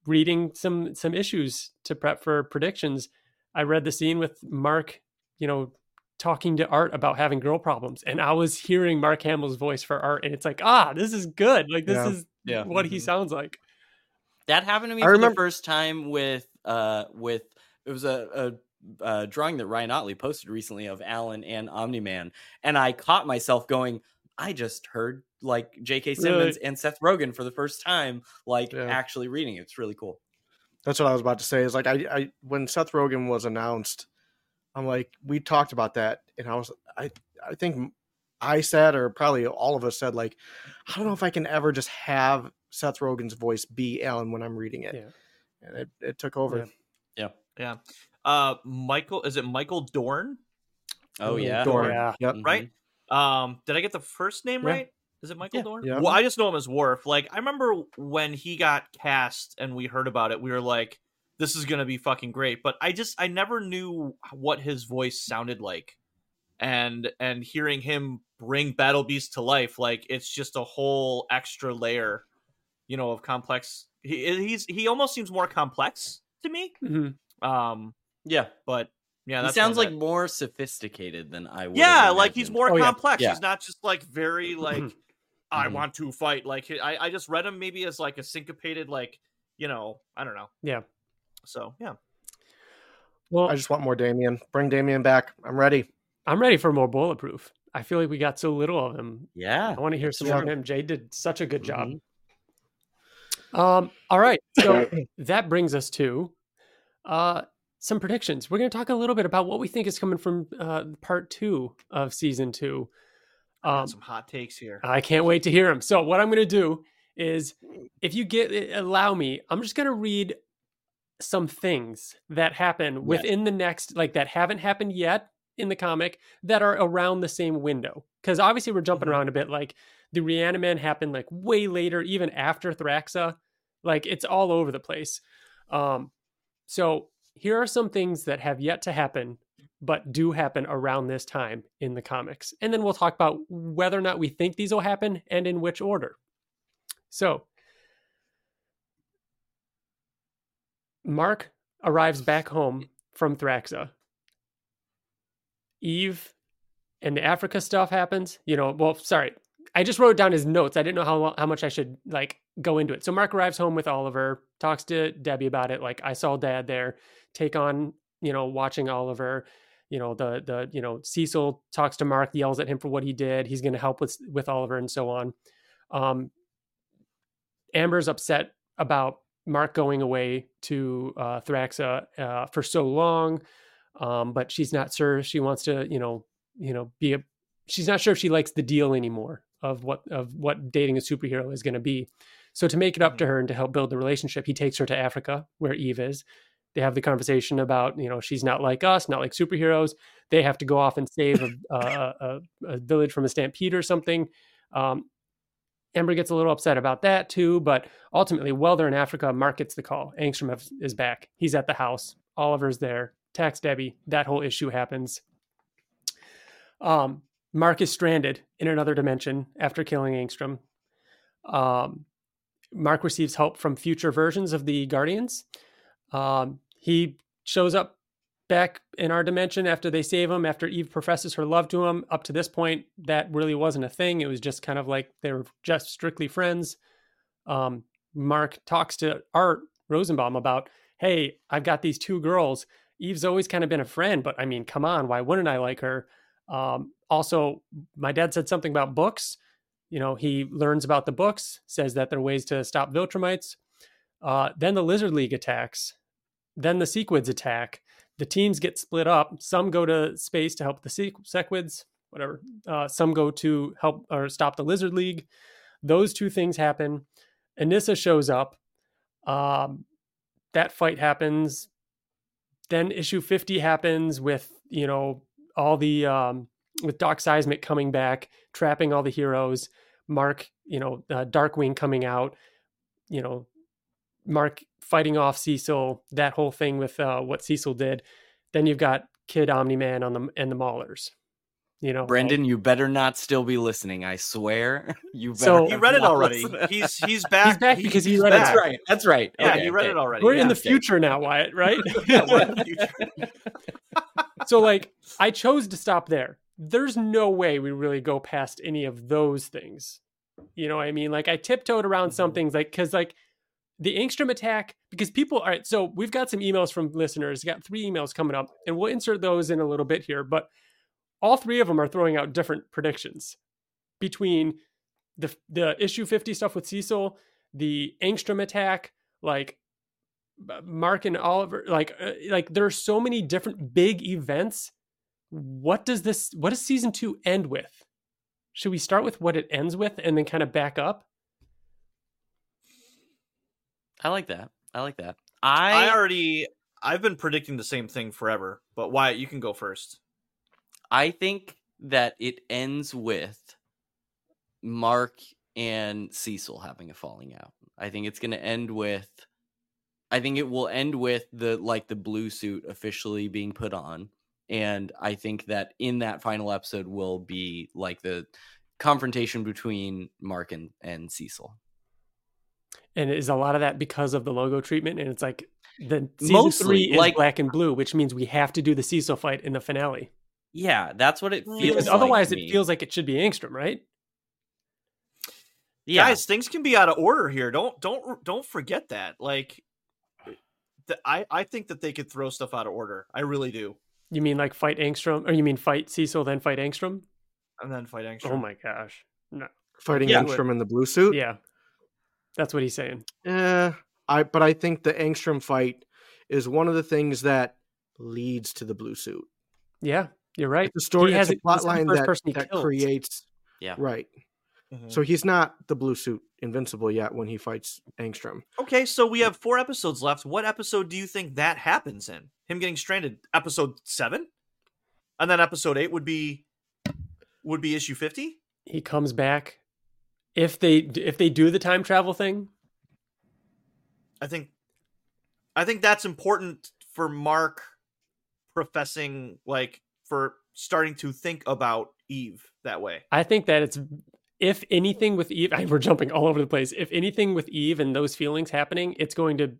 reading some some issues to prep for predictions i read the scene with mark you know talking to art about having girl problems and i was hearing mark hamill's voice for art and it's like ah this is good like this Yeah. is Yeah. what he Mhm. sounds like That happened to me I for remember- the first time with uh with it was a, a, a drawing that Ryan Ottley posted recently of Alan and Omni Man, and I caught myself going, I just heard like J.K. Simmons and Seth Rogen for the first time, like Yeah. actually reading it. It's really cool. That's what I was about to say. Is like I, I when Seth Rogen was announced, I'm like we talked about that, and I was I I think I said or probably all of us said like I don't know if I can ever just have Seth Rogen's voice be Alan when I'm reading it, Yeah. and it, it took over. Yeah. Yeah. Uh Michael is it Michael Dorn? Oh yeah, Dorn. Yeah. Yep. Mhm. Right? Um did I get the first name Yeah. right? Is it Michael Yeah. Dorn? Yeah. Well, I just know him as Worf. Like I remember when he got cast and we heard about it, we were like this is going to be fucking great, but I just I never knew what his voice sounded like. And and hearing him bring Battle Beast to life like it's just a whole extra layer, you know, of complex he he's he almost seems more complex to me. Mhm. Um Yeah, but yeah, he sounds like that- more sophisticated than I would. yeah, have like he's more Oh, complex. Yeah. He's not just like very like I Mhm. want to fight. Like I, I just read him maybe as like a syncopated like you know I don't know. Yeah. So yeah, Well, I just want more Damien. Bring Damien back. I'm ready. I'm ready for more bulletproof. I feel like we got so little of him. Yeah, I want to hear some more of him. Jay did such a good job. Mhm. Um, all right. So that brings us to uh some predictions. We're gonna talk a little bit about what we think is coming from uh part two of season two. Um some hot takes here. I can't wait to hear them. So what I'm going to do is, if you get eh, allow me, I'm just going to read some things that happen within the next, like that haven't happened yet in the comic that are around the same window. Because obviously we're jumping Mhm. around a bit. Like the Reaniman happened like way later, even after Thraxa. Like it's all over the place. Um, so here are some things that have yet to happen but do happen around this time in the comics. And then we'll talk about whether or not we think these will happen and in which order. So, Mark arrives back home from Thraxa. Eve and the Africa stuff happens. You know, well, sorry. I just wrote down his notes. I didn't know how how much I should like go into it. So Mark arrives home with Oliver, talks to Debbie about it. Like I saw Dad there, take on you know watching Oliver you know the the you know Cecil talks to Mark, yells at him for what he did. He's going to help with with Oliver and so on. Um, Amber's upset about Mark going away to uh, Thraxa uh, for so long, um, but she's not sure she wants to you know you know be a she's not sure if she likes the deal anymore of what of what dating a superhero is going to be. So to make it up to her and to help build the relationship, he takes her to Africa where Eve is. They have the conversation about you know she's not like us, not like superheroes. They have to go off and save a, a, a, a village from a stampede or something. Um, Amber gets a little upset about that too, but ultimately, while they're in Africa, Mark gets the call. Angstrom is back. He's at the house. Oliver's there. Tax Debbie. That whole issue happens. Um, Mark is stranded in another dimension after killing Angstrom. Um, Mark receives help from future versions of the Guardians. Um, he shows up back in our dimension after they save him, after Eve professes her love to him. Up to this point, that really wasn't a thing. It was just kind of like they were just strictly friends. Um, Mark talks to Art Rosenbaum about, hey, I've got these two girls. Eve's always kind of been a friend, but I mean, come on, why wouldn't I like her? Um, also, my dad said something about books. You know, he learns about the books, says that there are ways to stop Viltrumites. Uh, then the Lizard League attacks. Then the Sequids attack. The teams get split up. Some go to space to help the Sequids, whatever. Uh, some go to help or stop the Lizard League. Those two things happen. Anissa shows up. Um, that fight happens. Then issue 50 happens with, you know, all the um, with Doc Seismic coming back, trapping all the heroes, Mark, you know, uh, Darkwing coming out, you know, Mark fighting off Cecil, that whole thing with uh, what Cecil did. Then you've got Kid Omni Man on the and the Maulers. You know, Brendan, you better not still be listening. I swear, you better. So- He read it already. He's he's back. He's back because he he's read it. That's right. That's right. Yeah, Okay, he read okay. it already. We're in yeah. the future now, Wyatt, right? Yeah, we're in the future. so like I chose to stop there. There's no way we really go past any of those things. You know what I mean? Like I tiptoed around some Mhm. things like cuz like the Angstrom attack because people all right, so we've got some emails from listeners. Got 3 emails coming up and we'll insert those in a little bit here, but all three of them are throwing out different predictions between the the issue 50 stuff with Cecil, the Angstrom attack, like Mark and Oliver, like uh, like there are so many different big events. What does this? What does season two end with? Should we start with what it ends with and then kind of back up? I like that. I like that. I I already I've been predicting the same thing forever. But Wyatt, you can go first. I think that it ends with Mark and Cecil having a falling out. I think it's going to end with I think it will end with the like the blue suit officially being put on and I think that in that final episode will be like the confrontation between Mark and, and Cecil. And is a lot of that because of the logo treatment? And it's like the season Mostly, three is like- black and blue, which means we have to do the Cecil fight in the finale. Yeah, that's what it feels Because like otherwise, to it feels like it should be Angstrom, right? yeah. Guys, things can be out of order here. Don't don't don't forget that. Like eh, the, I I think that they could throw stuff out of order. I really do. You mean like fight Angstrom, or you mean fight Cecil then fight Angstrom? And then fight Angstrom. Oh my gosh, no, Fighting Yeah. Angstrom in the blue suit. yeah, that's what he's saying. Eh, I but I think the Angstrom fight is one of the things that leads to the blue suit. Yeah, you're right. It's a story. He It's a hasn't- plot line that, that kills. creates. Yeah. Right. Mhm. So he's not the blue suit invincible yet when he fights Angstrom. Okay, so we have four episodes left. What episode do you think that happens in? Him getting stranded. Episode seven, and then episode eight would be would be issue fifty. he comes back if they if they do the time travel thing? I think, I think that's important for Mark professing like for starting to think about Eve that way. i think that it's if anything with eve I, we're jumping all over the place. If anything with eve and those feelings happening it's going to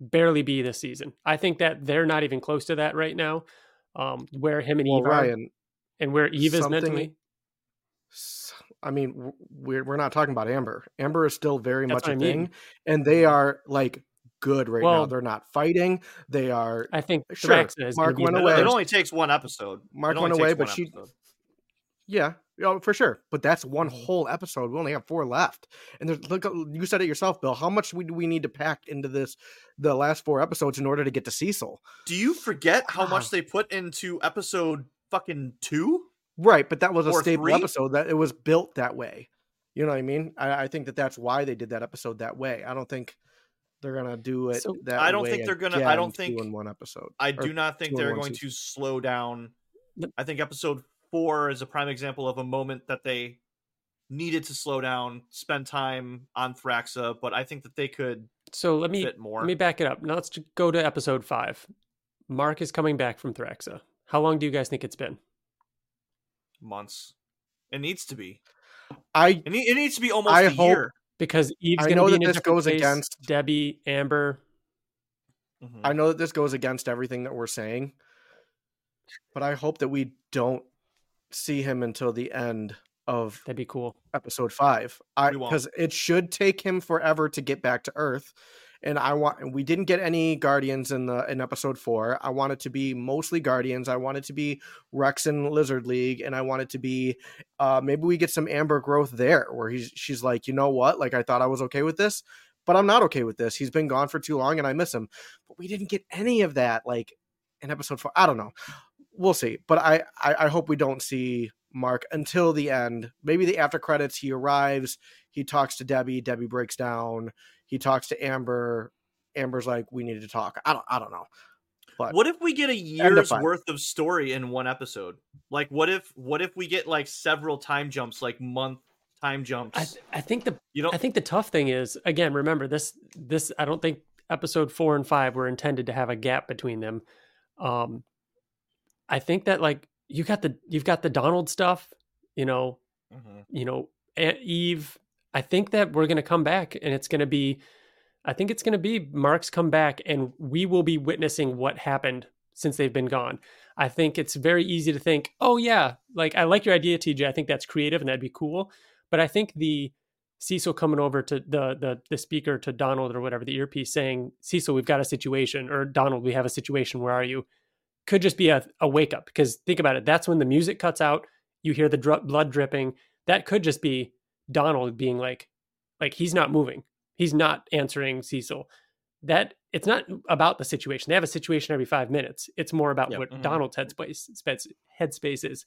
barely be this season. I think that they're not even close to that right now um where him and Well, eve are and where eve is mentally. s- I mean, we're we're not talking about Amber. Amber is still very That's much a what I mean. thing, and they are like good right now. They're not fighting. They are. I think Sure, is Mark went the away. It only takes one episode. Mark went away, but one she- episode. Yeah, yeah, for sure. But that's one Mm-hmm. whole episode. We only have four left, and there's look. You said it yourself, Bill. How much do we need to pack into this the last four episodes in order to get to Cecil? Do you forget how Wow. much they put into episode fucking two? Right, but that was a Or stable three? episode. That it was built that way. You know what I mean? I, I think that that's why they did that episode that way. I don't think they're gonna do it So- that. I don't way think they're gonna- I don't think- in one episode. I do not think they're going season. to slow down. I think episode four is a prime example of a moment that they needed to slow down, spend time on Thraxa, but I think that they could So let me fit more. let me back it up. Now let's go to episode five. Mark is coming back from Thraxa. How long do you guys think it's been? Months. It needs to be. I It, need, it needs to be almost I a hope- year. Because Eve's I going to know be that in this different goes place, against- Debbie, Amber. Mhm. I know that this goes against everything that we're saying, but I hope that we don't see him until the end of That'd be cool. episode five. I We won't. because it should take him forever to get back to Earth. And I want we didn't get any Guardians in the in episode four. I want it to be mostly Guardians. I want it to be Rex and Lizard League, and I want it to be uh maybe we get some Amber growth there where he's she's like, you know what? Like I thought I was okay with this, but I'm not okay with this. He's been gone for too long and I miss him. But we didn't get any of that like in episode four. I don't know. We'll see. But I, I, I hope we don't see Mark until the end. Maybe the after credits, he arrives, he talks to Debbie, Debbie breaks down, he talks to Amber. Amber's like, we need to talk. I don't I don't know. But What if we get a year's five. worth of story in one episode? Like, what if what if we get like several time jumps, like month time jumps? I, th- I think the you know, I think the tough thing is again, remember this this I don't think episode four and five were intended to have a gap between them. Um I think that like you got the you've got the Donald stuff, you know, Mhm. you know, A- Eve. I think that we're gonna come back and it's gonna be I think it's gonna be Mark's come back and we will be witnessing what happened since they've been gone. I think it's very easy to think, oh yeah, like I like your idea, TJ. I think that's creative and that'd be cool. But I think the Cecil coming over to the the the speaker to Donald or whatever the earpiece saying, Cecil, we've got a situation, or Donald, we have a situation. Where are you? Could just be a, a wake up because think about it. That's when the music cuts out. You hear the dr- blood dripping. That could just be Donald being like, like he's not moving. He's not answering Cecil. That it's not about the situation. They have a situation every five minutes. It's more about Yep. what Mhm. Donald's headspace space- headspace is.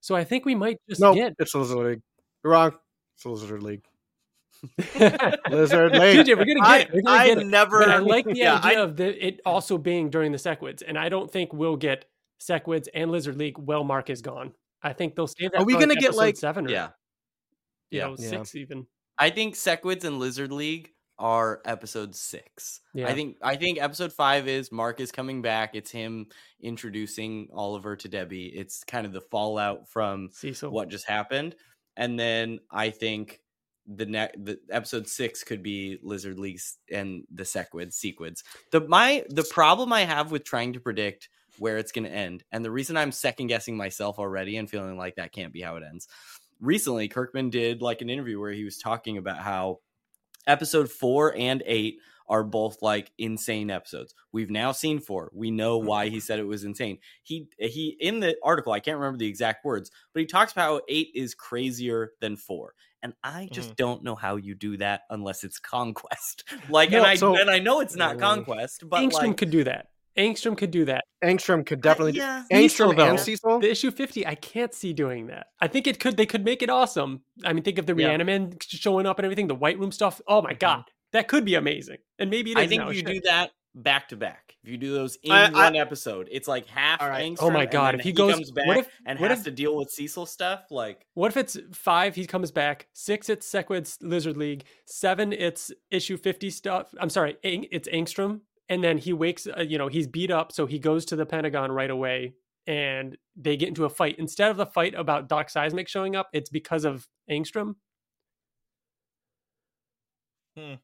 So I think we might just no, get it's Lizard League. You're wrong. It's Lizard League. Lizard League. TJ, we're gonna I, get it. We're gonna I get it. never. But I like the yeah, idea I- of the, it also being during the Sequids, and I don't think we'll get Sequids and Lizard League. Well, Mark is gone. I think they'll stay. That Are we gonna get, like- seven? Or, Yeah. You Yeah. know, Yeah. six even. I think Sequids and Lizard League are episode six. Yeah. I think I think episode five is Mark is coming back. It's him introducing Oliver to Debbie. It's kind of the fallout from Cecil. what just happened. And then I think the next the episode six could be Lizard Leagues and the Sequids, Sequids. The my the problem I have with trying to predict where it's gonna end, and the reason I'm second guessing myself already and feeling like that can't be how it ends. Recently, Kirkman did like an interview where he was talking about how episode four and eight are both like insane episodes. We've now seen four. We know hmm. why he said it was insane. He he in the article, I can't remember the exact words, but he talks about how eight is crazier than four. And I just mm-hmm. don't know how you do that unless it's conquest. Like and I so- and I know it's not conquest, but Angstrom like could do that. Angstrom could do that. Angstrom could definitely yeah. do Angstrom though. and Cecil. The issue fifty, I can't see doing that. I think it could. They could make it awesome. I mean, think of the Yeah. Reaniman showing up and everything. The White Room stuff. Oh my mm-hmm. god, that could be amazing. And maybe it is I think now, you shit. do that back to back, if you do those in I- I- one episode, it's like half All right. Angstrom. Oh my God, if he goes- comes back what if- and what has if- to deal with Cecil stuff, like What if it's five? He comes back. Six, it's Sequid's Lizard League. Seven, it's issue fifty stuff. I'm sorry, it's Angstrom. And then he wakes. Uh, you know, he's beat up, so he goes to the Pentagon right away, and they get into a fight. Instead of the fight about Doc Seismic showing up, it's because of Angstrom.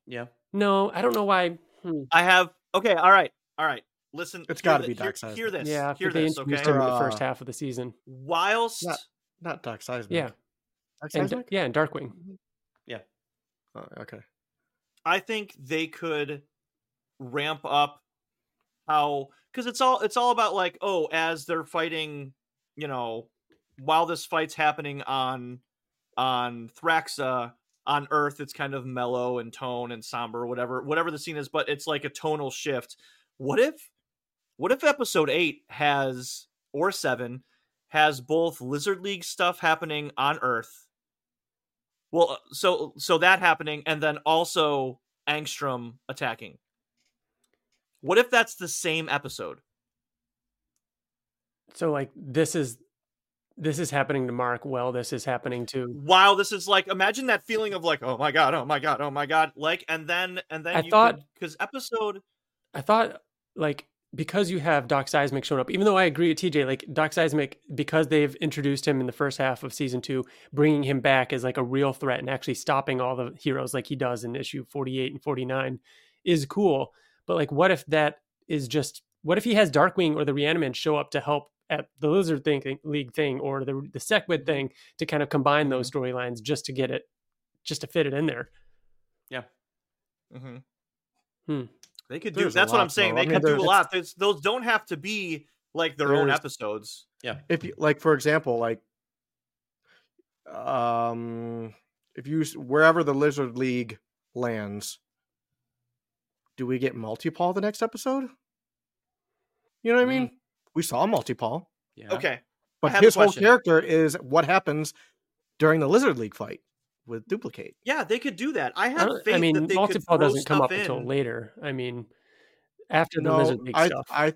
yeah. No, I don't know why. Hmm. I have. Okay. All right. All right. Listen. it's gotta be doc Dark Side. Hear this. Yeah, Hear they this. introduced Okay. him in the first Uh, half of the season. Whilst Not- Not Dark Seismic. Yeah, Dark and Seismic? yeah, and Darkwing. Oh, okay. I think they could ramp up how because it's all it's all about like oh as they're fighting you know while this fight's happening on on Thraxa on Earth it's kind of mellow and tone and somber whatever whatever the scene is but it's like a tonal shift. What if what if episode 8 has or 7 has both Lizard League stuff happening on Earth? Well uh, so so that happening and then also Angstrom attacking what if that's the same episode? So like this is this is happening to Mark. Well, this is happening to. Wow, this is like imagine that feeling of like, oh my god, oh my god, oh my god, like, and then and then I you thought- because episode I thought like because you have Doc Seismic showing up, even though I agree with TJ, like Doc Seismic, because they've introduced him in the first half of season two, bringing him back as like a real threat and actually stopping all the heroes like he does in issue 48 and 49 is cool. But like, what if that is just, what if he has Darkwing or the Reanimant show up to help at the Lizard thing, League thing or the, the Sequid thing to kind of combine those storylines just to get it, just to fit it in there? Yeah. Mm-hmm. Hmm. they could do. There's a That's what I'm saying. though. I They mean, could do a lot. There's, those don't have to be like their own episodes. Yeah. if you like for example like um if you wherever the lizard league lands do we get multi-paul the next episode you know what i mean mm. we saw multi-paul Yeah. Okay, but his whole character is what happens during the lizard league fight with Dupli-Kate yeah, they could do that. I I, have don't- faith I mean, that they could doesn't come stuff up until later. I mean, after the no Lizard League i stuff. i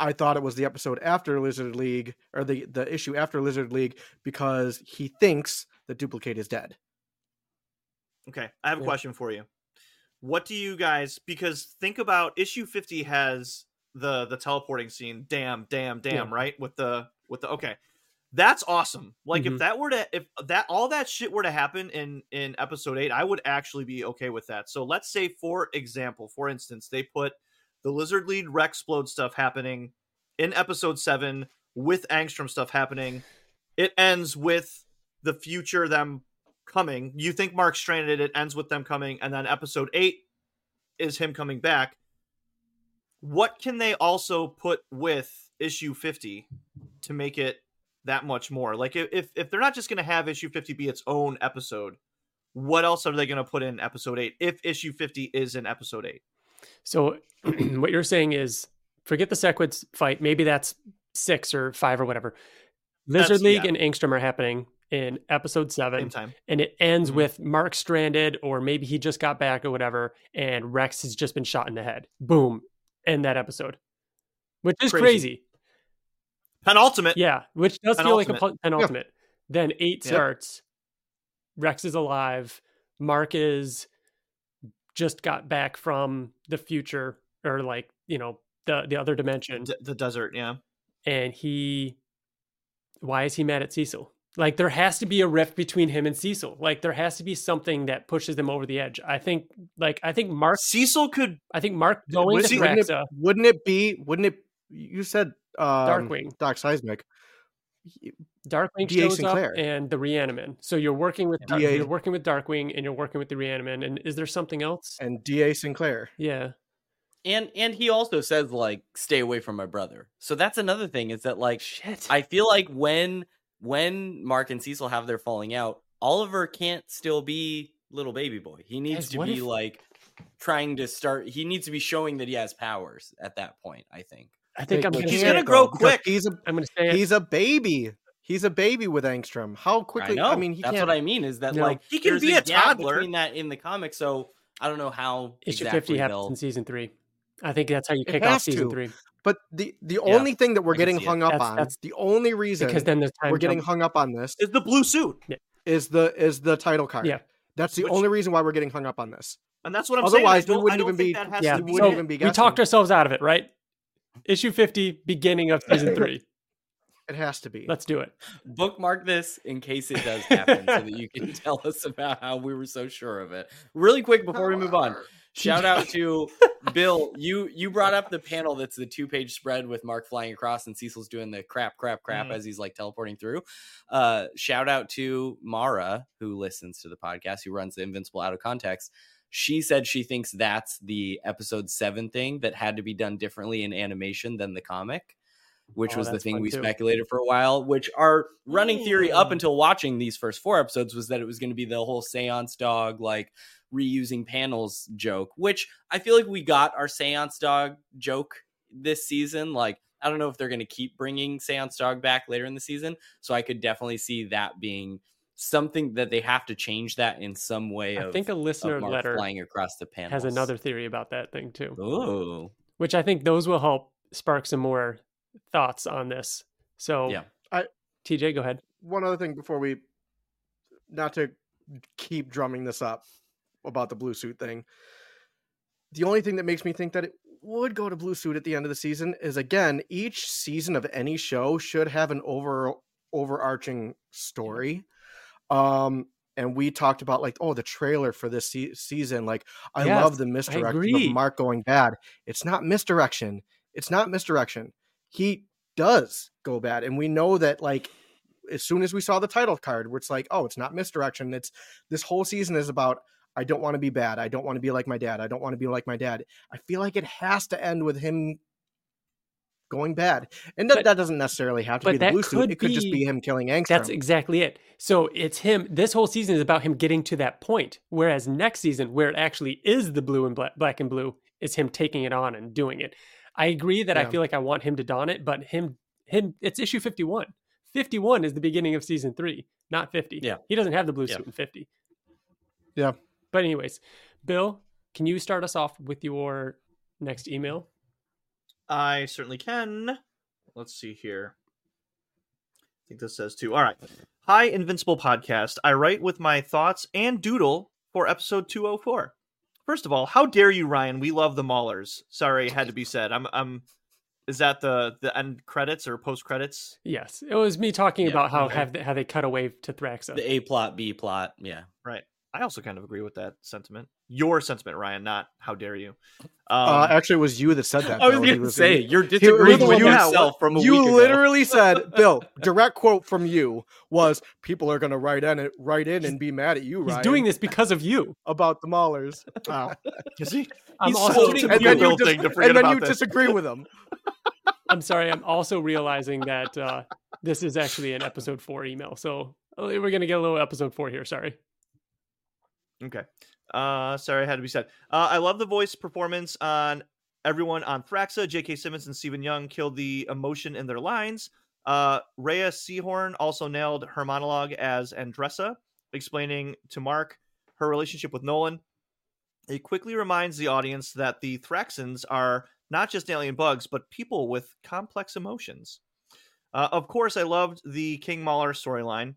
i thought it was the episode after lizard league or the the issue after lizard league because he thinks that Dupli-Kate is dead Okay, I have a Yeah. question for you. What do you guys because think about issue 50 has the the teleporting scene, damn, damn, damn, right? With the with the okay. That's awesome. Like Mhm. if that were to if that all that shit were to happen in in episode 8, I would actually be okay with that. So let's say for example, for instance, they put the Lizard Lead Rex Splode stuff happening in episode 7 with Angstrom stuff happening. It ends with the future them coming. You think Mark stranded it ends with them coming, and then episode eight is him coming back. What can they also put with issue 50 to make it that much more? Like if if, they're not just gonna have issue 50 be its own episode, what else are they gonna put in episode eight if issue 50 is in episode eight? So what you're saying is forget the Sequids fight. Maybe that's six or five or whatever. Lizard That's- League yeah. and Angstrom are happening in episode seven. Same time. and it ends Mhm. with Mark stranded, or maybe he just got back or whatever, and Rex has just been shot in the head. Boom. End that episode. Which is Crazy. crazy. Penultimate. Yeah. Which does feel like a Penultimate. pen- penultimate. Then eight Yeah. starts. Rex is alive. Mark is just got back from the future or like, you know, the the other dimension. D- the desert, yeah. and he why is he mad at Cecil? Like there has to be a rift between him and Cecil. Like there has to be something that pushes them over the edge. I think like I think Mark Cecil could I think Mark going Would- to wouldn't, it, wouldn't it be? Wouldn't it? You said um, Darkwing. Doc Seismic. Darkwing D.A. shows Sinclair. up and the Reaniman. So you're working with Dar- D.A. you're working with Darkwing and you're working with the Reaniman. And is there something else? and D.A. Sinclair. Yeah. And and he also says like stay away from my brother. So that's another thing is that like Shit. I feel like when when Mark and Cecil have their falling out, Oliver can't still be little baby boy. He needs Guys, to be if- like trying to start he needs to be showing that he has powers at that point, I think. I think I'm Like, gonna He's gonna grow though. Quick. He's a I'm gonna say it. he's a baby. He's a baby with Angstrom. How quickly? I know. mean, he that's can't. what I mean is that No. like He can be a gap toddler. between that in the comics. So I don't know how issue exactly 50 happens they'll- in season three. I think that's how you It kick off season to. three. But the the Yeah, only thing that we're getting see it. hung up That's- on, that's- the only reason Because then there's we're getting jump. hung up on this is the blue suit. is the is the title card. Yeah. That's the Which- only reason why we're getting hung up on this. And that's what I'm Otherwise, we saying. I don't, wouldn't even be- yeah, to be wouldn't so even be we talked ourselves out of it, right? Issue 50, beginning of season three. It has to be. Let's do it. bookmark this in case it does happen so that you can tell us about how we were so sure of it. Really quick before we move on. Shout out to Bill. You you brought up the panel that's the two page spread with Mark flying across and Cecil's doing the crap, crap, crap Mhm. as he's like teleporting through. Uh, shout out to Mara who listens to the podcast, who runs the Invincible Out of Context. she said she thinks that's the episode seven thing that had to be done differently in animation than the comic, which Oh, was the thing we too. speculated for a while. Which our running theory up Mm. until watching these first four episodes was that it was going to be the whole seance dog, like reusing panels joke, which I feel like we got our seance dog joke this season. Like, I don't know if they're going to keep bringing seance dog back later in the season. So I could definitely see that being something that they have to change that in some way. I of, think a of listener letter flying across the panels has another theory about that thing too, Oh, which I think those will help spark some more thoughts on this. So, Yeah. I- TJ, go ahead. One other thing before we, not to keep drumming this up about the blue suit thing. The only thing that makes me think that it would go to blue suit at the end of the season is again, each season of any show should have an over overarching story. Um, and we talked about like, oh, the trailer for this se- season. Like, I Yes, love the misdirection of Mark going bad. It's not misdirection. It's not misdirection. He does go bad, and we know that. Like, as soon as we saw the title card, where it's like, oh, it's not misdirection. It's this whole season is about. I don't want to be bad. I don't want to be like my dad. I don't want to be like my dad. I feel like it has to end with him going bad, and that, But- that doesn't necessarily have to be the that blue suit. It could just be- be him killing Angstrom. That's exactly it. So it's him. This whole season is about him getting to that point. Whereas next season, where it actually is the blue and black, black and blue, is him taking it on and doing it. I agree that I feel like I want him to don it, but him, him, it's issue fifty-one. Fifty-one is the beginning of season three, not fifty. Yeah. he doesn't have the blue Yeah. suit in fifty. Yeah. But anyways, Bill, can you start us off with your next email? I certainly can. Let's see here. I think this says two. All right. Hi, Invincible Podcast. I write with my thoughts and doodle for episode 204. First of all, how dare you, Ryan? We love the Maulers. Sorry, had to be said. I'm I'm is that the the end credits or post credits? Yes, it was me talking Yeah, about how okay. have they, how they cut away to Thraxa. the A plot, B plot. Yeah. Right. I also kind of agree with that sentiment. Your sentiment, Ryan, not how dare you. Um, uh, actually, it was you that said that. I was going to say, he- you're you're disagreeing with one- yourself from a you week ago. literally said, "Bill." Direct quote from you was, "People are going to write in, write in, and be mad at you, He's doing this because of you. about the Maulers." Wow. you see, I'm he's also- such a and then you Bill just- thing to and then you disagree with him. I'm sorry. I'm also realizing that uh, this is actually an episode four email. So uh, we're going to get a little episode four here. Sorry. Okay. Uh, sorry, I had to be said. Uh, I love the voice performance on everyone on Thraxa. J.K. Simmons and Steven Yeun killed the emotion in their lines. Uh, Rhea Seehorn also nailed her monologue as Andressa, explaining to Mark her relationship with Nolan. It quickly reminds the audience that the Thraxans are not just alien bugs, but people with complex emotions. Uh, of course, I loved the King Mauler storyline.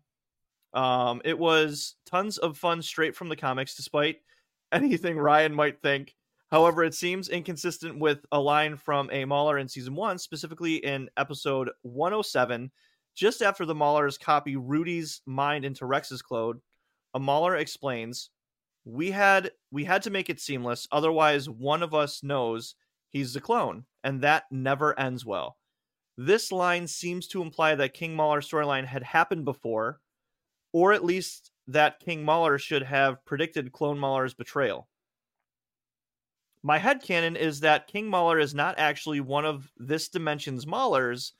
Um, it was tons of fun straight from the comics, despite anything Ryan might think. However, it seems inconsistent with a line from a Mauler in season one, specifically in episode 107. Just after the Maulers copy Rudy's mind into Rex's clone, a Mauler explains, "We had we had to make it seamless, otherwise one of us knows he's the clone, and that never ends well." This line seems to imply that King Mauler storyline had happened before, or at least that King Mauler should have predicted Clone Mauler's betrayal. My head headcanon is that King Mauler is not actually one of this dimension's Maulers,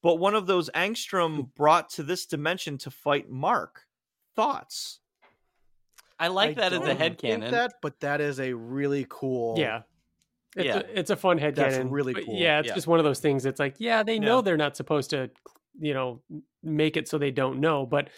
but one of those Angstrom hmm. brought to this dimension to fight Mark. Thoughts? I like that as a don't think headcanon. That, but that is a really cool. Yeah. It's, Yeah. a, it's a fun headcanon. That's really but cool. Yeah, it's Yeah. just one of those things. It's like, yeah, they know Yeah. they're not supposed to, you know, make it so they don't know. But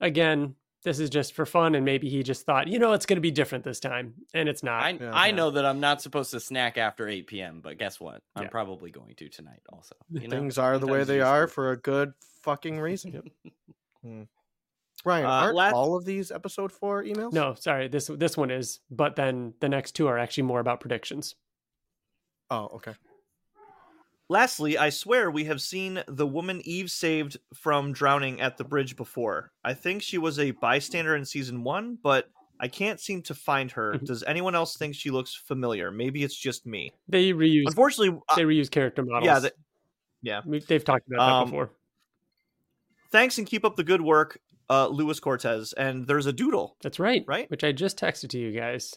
again, this is just for fun. And maybe he just thought, you know, it's going to be different this time. And it's not. I, Yeah. I Yeah. know that I'm not supposed to snack after 8 p.m., but guess what? I'm Yeah. probably going to tonight also. You know? Things are the way they are do. for a good fucking reason. Hmm. Ryan, Uh, aren't last- all of these episode four emails? no, sorry. This this one is, but then the next two are actually more about predictions. Oh, okay. Lastly, I swear we have seen the woman Eve saved from drowning at the bridge before. I think she was a bystander in season one, but I can't seem to find her. Mhm. Does anyone else think she looks familiar? Maybe it's just me. They reuse Unfortunately, uh, they reuse character models. yeah, the- yeah. They've talked about that Um, before. thanks and keep up the good work, uh, Luis Cortez. And there's a doodle. That's right. right? Which I just texted to you guys.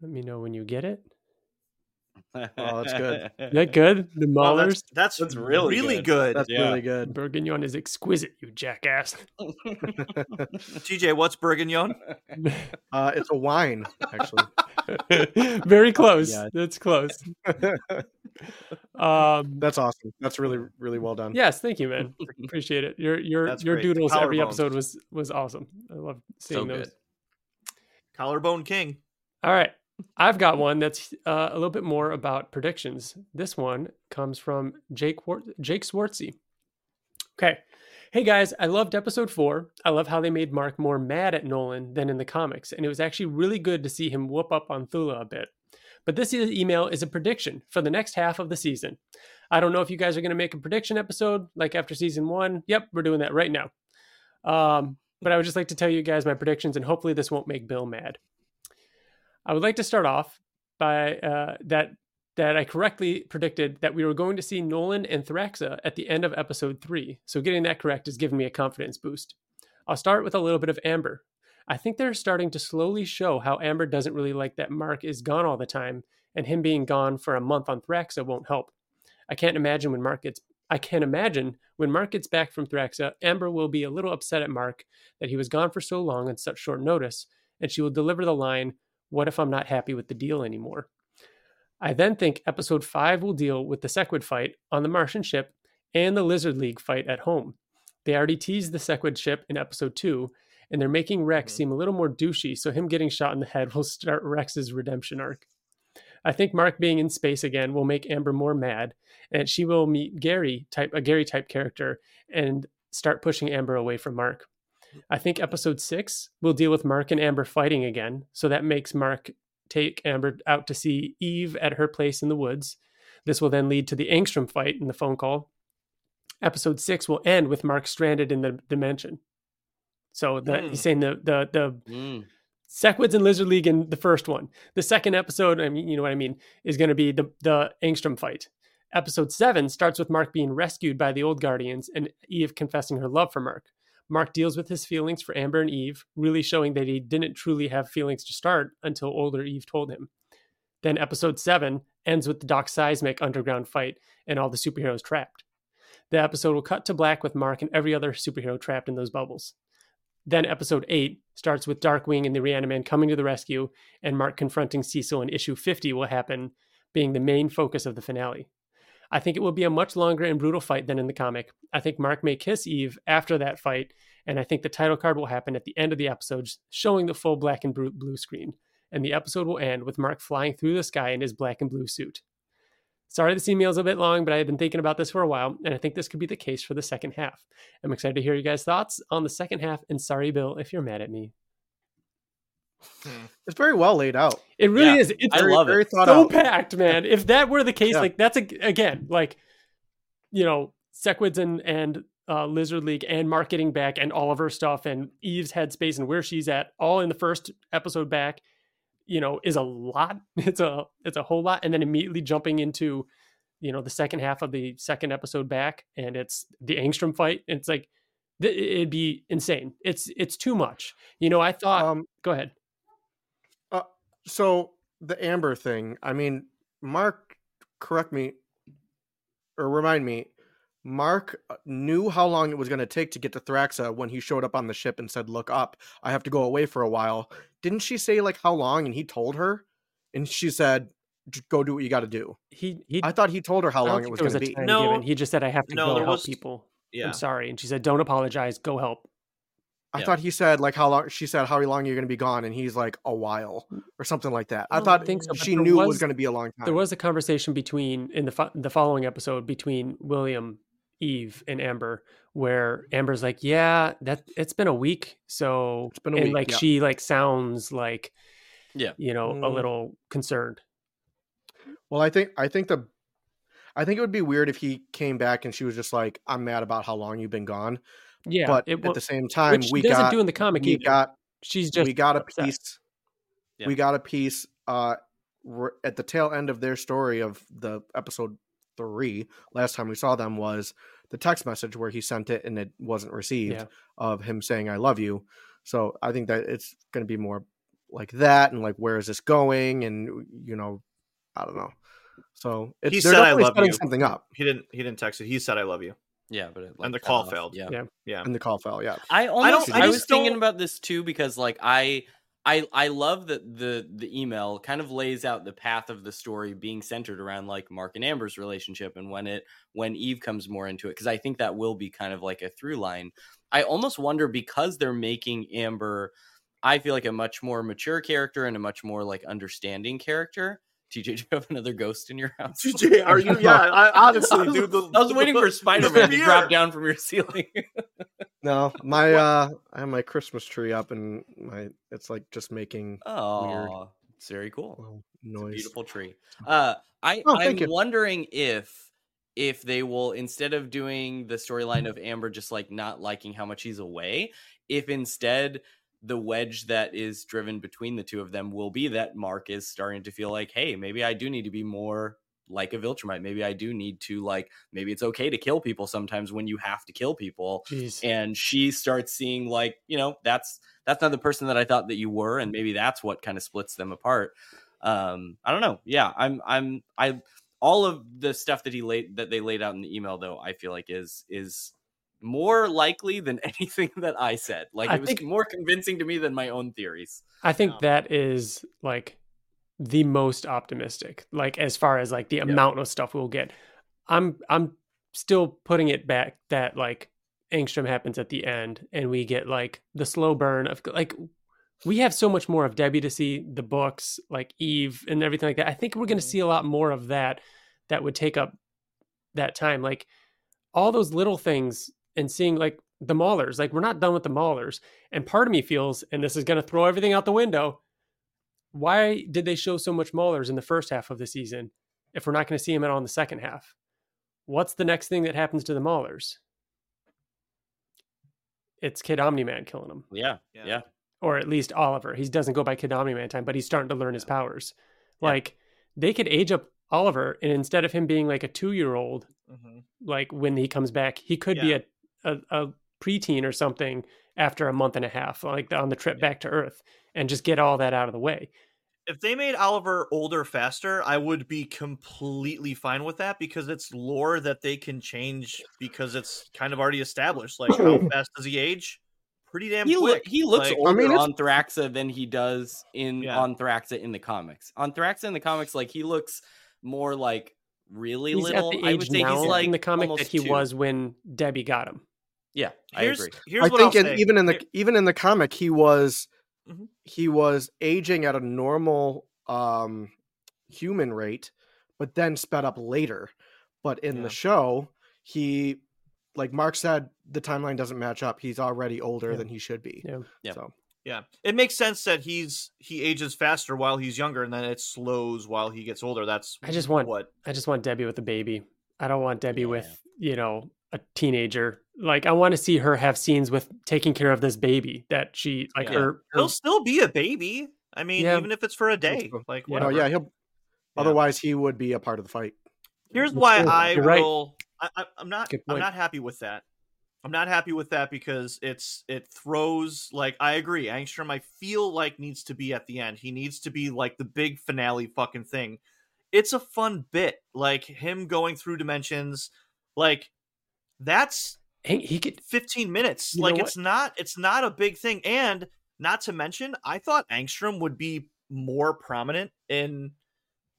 Let me know when you get it. Oh, that's good. Is that good? The Oh, that's, that's That's really really good. good. That's Yeah. really good. Bourguignon is exquisite, you jackass. TJ, what's Bourguignon? Uh, it's a wine, actually. Very close. Yeah. That's close. Um, That's awesome. That's really, really well done. yes, thank you, man. Appreciate it. Your your That's your great. doodles every Collarbones. episode was was awesome. I love seeing So those. good. Collarbone King. All right. I've got one that's uh, a little bit more about predictions. This one comes from Jake Jake Swartzy. Okay. Hey guys, I loved episode four. I love how they made Mark more mad at Nolan than in the comics, and it was actually really good to see him whoop up on Thula a bit. But this email is a prediction for the next half of the season. I don't know if you guys are going to make a prediction episode like after season one. Yep, we're doing that right now. Um, but I would just like to tell you guys my predictions, and hopefully this won't make Bill mad. I would like to start off by uh, that that I correctly predicted that we were going to see Nolan and Thraxa at the end of episode three. So getting that correct has given me a confidence boost. I'll start with a little bit of Amber. I think they're starting to slowly show how Amber doesn't really like that Mark is gone all the time, and him being gone for a month on Thraxa won't help. I can't imagine when Mark gets I can't imagine when Mark gets back from Thraxa, Amber will be a little upset at Mark that he was gone for so long on such short notice, and she will deliver the line, What if I'm not happy with the deal anymore? I then think episode 5 will deal with the Sequid fight on the Martian ship and the Lizard League fight at home. They already teased the Sequid ship in episode 2, and they're making Rex Mhm. seem a little more douchey, so him getting shot in the head will start Rex's redemption arc. I think Mark being in space again will make Amber more mad, and she will meet Gary type a Gary type character and start pushing Amber away from Mark. I think episode six will deal with Mark and Amber fighting again, so that makes Mark take Amber out to see Eve at her place in the woods. This will then lead to the Angstrom fight in the phone call. Episode six will end with Mark stranded in the dimension. So the, Hmm. he's saying the the the Mm. Sequids and Lizard League in the first one. The second episode, I mean, you know what I mean, is going to be the the Angstrom fight. Episode seven starts with Mark being rescued by the old Guardians and Eve confessing her love for Mark. Mark deals with his feelings for Amber and Eve, really showing that he didn't truly have feelings to start until older Eve told him. Then episode seven ends with the Doc Seismic underground fight and all the superheroes trapped. The episode will cut to black with Mark and every other superhero trapped in those bubbles. Then episode 8 starts with Darkwing and the Reaniman coming to the rescue, and Mark confronting Cecil in issue 50 will happen, being the main focus of the finale. I think it will be a much longer and brutal fight than in the comic. I think Mark may kiss Eve after that fight, and I think the title card will happen at the end of the episode, showing the full black and blue screen. And the episode will end with Mark flying through the sky in his black and blue suit. Sorry, this email is a bit long, but I have been thinking about this for a while, and I think this could be the case for the second half. I'm excited to hear you guys' thoughts on the second half, and sorry, Bill, if you're mad at me. It's very well laid out. It really Yeah, is. It's I very, love it. Thought so out. packed, man. If that were the case, Yeah. like that's a again, like you know, Sequids and and uh, Lizard League and Mark getting back and all of her stuff and Eve's headspace and where she's at, all in the first episode back, you know, is a lot. It's a it's a whole lot, and then immediately jumping into, you know, the second half of the second episode back, and it's the Angstrom fight. And it's like th- it'd be insane. It's it's too much. You know, I thought. Um, go ahead. So the Amber thing. I mean, Mark, correct me or remind me. Mark uh, knew how long it was going to take to get to Thraxa when he showed up on the ship and said, "Look up, I have to go away for a while." Didn't she say like how long? And he told her, and she said, "Go do what you got to do." He he. I thought he told her how long it was going to be. No. given. He just said, "I have to No, go help was- people." Yeah. I'm sorry, and she said, "Don't apologize. Go help." I Yeah. thought he said like how long. She said how long you're going to be gone, and he's like a while or something like that. I don't thought think so, she there knew it was was- going to be a long time. There was a conversation between in the fo- the following episode between William, Eve, and Amber, where Amber's like, "Yeah, that it's been a week." So It's been a and week, like yeah. she like sounds like Yeah. you know a Mm. little concerned. Well, I think I think the I think it would be weird if he came back and she was just like, "I'm mad about how long you've been gone." Yeah, but it at the same time, which we doesn't got do in the comic we either. got She's just we got a piece. Yeah. We got a piece uh at the tail end of their story of the episode three. Last time we saw them was the text message where he sent it and it wasn't received Yeah. of him saying "I love you." So I think that it's going to be more like that and like where is this going and you know I don't know. So it, He said, "I love you." something up, He didn't. He didn't text it. He said, "I love you." Yeah, but it, And the call off. failed. Yeah. Yeah. Yeah. and the call failed. Yeah, I almost I I, was thinking don't- about this too because like I I I love that the the email kind of lays out the path of the story being centered around like Mark and Amber's relationship and when it when Eve comes more into it because I think that will be kind of like a through line. I almost wonder because they're making Amber I feel like a much more mature character and a much more like understanding character. TJ, do you have another ghost in your house? TJ, are you? Yeah, I, honestly, I was, dude. The, I was waiting for Spider Man to drop down from your ceiling. no, my uh, I have my Christmas tree up and my it's like just making Oh, it's very cool. little It's a beautiful tree. Uh, I Oh, I'm you. wondering if if they will instead of doing the storyline of Amber just like not liking how much he's away, if instead the wedge that is driven between the two of them will be that Mark is starting to feel like, hey, maybe I do need to be more like a Viltrumite. Maybe I do need to like maybe it's okay to kill people sometimes when you have to kill people Jeez. and she starts seeing like you know that's that's not the person that i thought that you were and maybe that's what kind of splits them apart um i don't know yeah i'm i'm i all of the stuff that he laid that they laid out in the email though i feel like is is more likely than anything that i said like I it was think- more convincing to me than my own theories I think Yeah. that is like the most optimistic. Like as far as like the amount of stuff we'll get. I'm I'm still putting it back that like Angstrom happens at the end and we get like the slow burn of like we have so much more of Debbie to see, the books, like Eve and everything like that. I think we're going to mm-hmm. see a lot more of that that would take up that time. Like all those little things and seeing like the Maulers, like we're not done with the Maulers. And part of me feels, and this is going to throw everything out the window, why did they show so much Maulers in the first half of the season if we're not going to see them at all in the second half? What's the next thing that happens to the Maulers? It's Kid Omni Man killing them, yeah Yeah. yeah, or at least Oliver. He doesn't go by Kid Omni Man time, but he's starting to learn his powers. Yeah. Like they could age up Oliver, and instead of him being like a two year old, Mhm. like when he comes back, he could Yeah. be a, a a preteen or something after a month and a half, like on the trip back to Earth, and just get all that out of the way. If they made Oliver older faster, I would be completely fine with that because it's lore that they can change because it's kind of already established. Like how fast does he age? Pretty damn he, loo- quick. he looks Like, older mean, on Thraxa than he does in Yeah. on Thraxa in the comics. On Thraxa in the comics, like he looks more like really He's little. at the I would say now he's like in the comic that almost he two. was when Debbie got him. Yeah, I agree. here's I what think I'll in, even in the Here- even in the comic, he was Mhm. he was aging at a normal um, human rate, but then sped up later. But in Yeah. the show, he like Mark said, the timeline doesn't match up. He's already older Yeah. than he should be. Yeah. Yeah. So Yeah, it makes sense that he's he ages faster while he's younger, and then it slows while he gets older. That's I just want what. I just want Debbie with a baby. I don't want Debbie Yeah. with, you know, a teenager. Like I want to see her have scenes with taking care of this baby that she like Yeah. her, her He'll still be a baby. I mean, Yeah. even if it's for a day, like Yeah. whatever. no, yeah, he'll. Yeah. Otherwise, he would be a part of the fight. Here's why true. I You're right. will. I, I, I'm not. I'm not happy with that. I'm not happy with that because it's it throws like I agree. Angstrom, I feel like needs to be at the end. He needs to be like the big finale fucking thing. It's a fun bit, like him going through dimensions. Like that's he, he could 15 minutes. Like it's not. It's not a big thing. And not to mention, I thought Angstrom would be more prominent in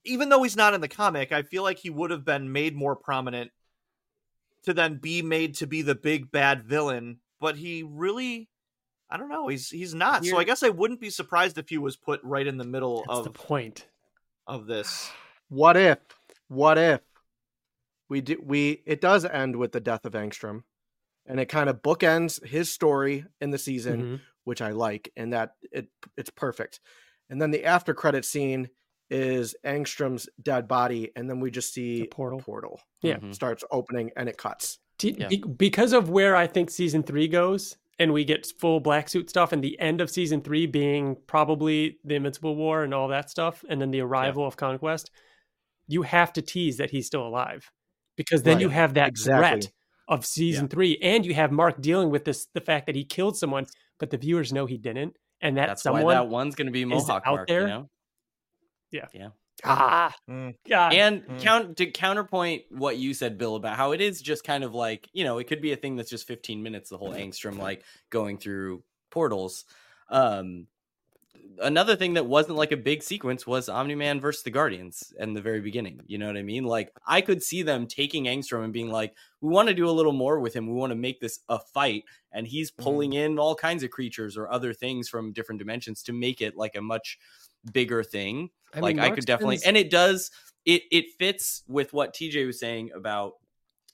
even though he's not in the comic, I feel like he would have been made more prominent to then be made to be the big bad villain, but he really I don't know, he's he's not. So I guess I wouldn't be surprised if he was put right in the middle that's of the point. of this. What if? What if we do? We it does end with the death of Angstrom, and it kind of bookends his story in the season, Mhm. which I like, and that it it's perfect. And then the after credit scene is Angstrom's dead body, and then we just see The portal. portal Yeah. Mhm. starts opening, and it cuts. T- Yeah. be- because of where I think season three goes, and we get full black suit stuff, and the end of season three being probably the Invincible War and all that stuff, and then the arrival of Conquest, you have to tease that he's still alive, because then you have that Exactly. threat of season three, and you have Mark dealing with this the fact that he killed someone, but the viewers know he didn't, and that That's someone why that one's going to be Mohawk out Mark. there. You know? ah, Mm. God. and Mm. count to counterpoint what you said bill about how it is just kind of like you know it could be a thing that's just 15 minutes the whole angstrom like going through portals um another thing that wasn't like a big sequence was omni-man versus the guardians in the very beginning you know what i mean like i could see them taking angstrom and being like we want to do a little more with him we want to make this a fight and he's pulling mm. in all kinds of creatures or other things from different dimensions to make it like a much bigger thing I like mean, I could definitely, and it does. It it fits with what TJ was saying about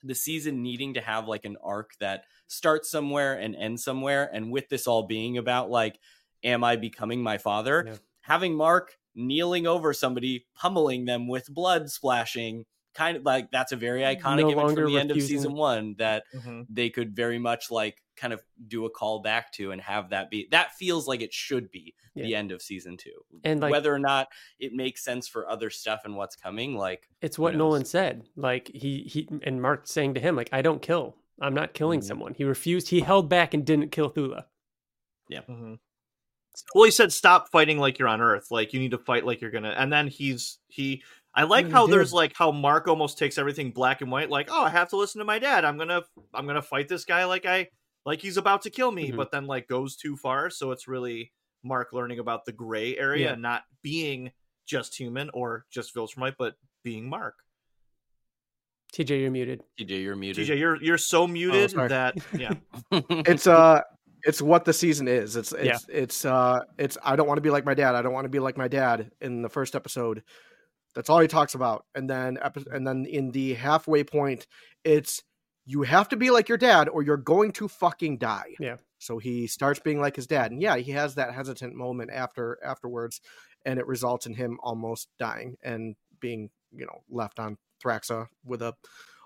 the season needing to have like an arc that starts somewhere and ends somewhere. And with this all being about like, am I becoming my father? Yeah. Having Mark kneeling over somebody, pummeling them with blood splashing, kind of like that's a very iconic No image from the end of season one that Mhm. they could very much like kind of do a call back to and have that be that feels like it should be the end of season two And, like- whether or not it makes sense for other stuff and what's coming like it's what? Nolan said. Like he he and Mark saying to him, like, I don't kill. I'm not killing Mhm. someone. He refused. He held back and didn't kill Thula. Mhm. Well, he said, "Stop fighting like you're on Earth. Like you need to fight like you're gonna." And then he's he. I like he how did. there's like how Mark almost takes everything black and white. Like, oh, I have to listen to my dad. I'm gonna I'm gonna fight this guy like I like he's about to kill me. Mhm. But then like goes too far. So it's really Mark learning about the gray area Yeah. and not being just human or just Viltrumite, but being Mark. TJ, you're muted. TJ, you're muted. TJ, you're you're so muted sorry. that yeah. it's uh it's what the season is. It's it's it's uh it's I don't want to be like my dad. I don't want to be like my dad in the first episode. That's all he talks about. And then epi- and then in the halfway point, it's you have to be like your dad or you're going to fucking die. Yeah. So he starts being like his dad. And yeah, he has that hesitant moment after afterwards and it results in him almost dying and being, you know, left on Thraxa with a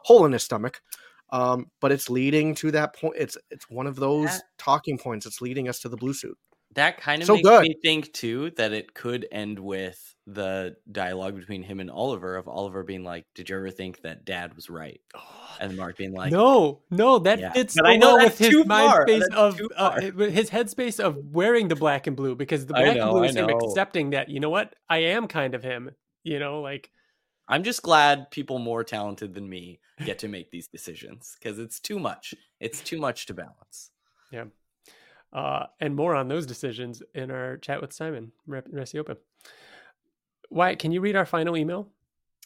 hole in his stomach um, but it's leading to that point. It's it's one of those That- talking points. It's leading us to the blue suit. that kind of So makes good. me think too that it could end with the dialogue between him and Oliver of Oliver being like, "Did you ever think that Dad was right?" And Mark being like, no, no, that Yeah. fits But I know with his too mind far. space That's of uh, his headspace of wearing the black and blue because the black know, and blue is him accepting that you know what I am kind of him. You know, like I'm just glad people more talented than me get to make these decisions because it's too much. It's too much to balance. Yeah. Uh, and more on those decisions in our chat with Simon Racioppa. Wyatt, can you read our final email?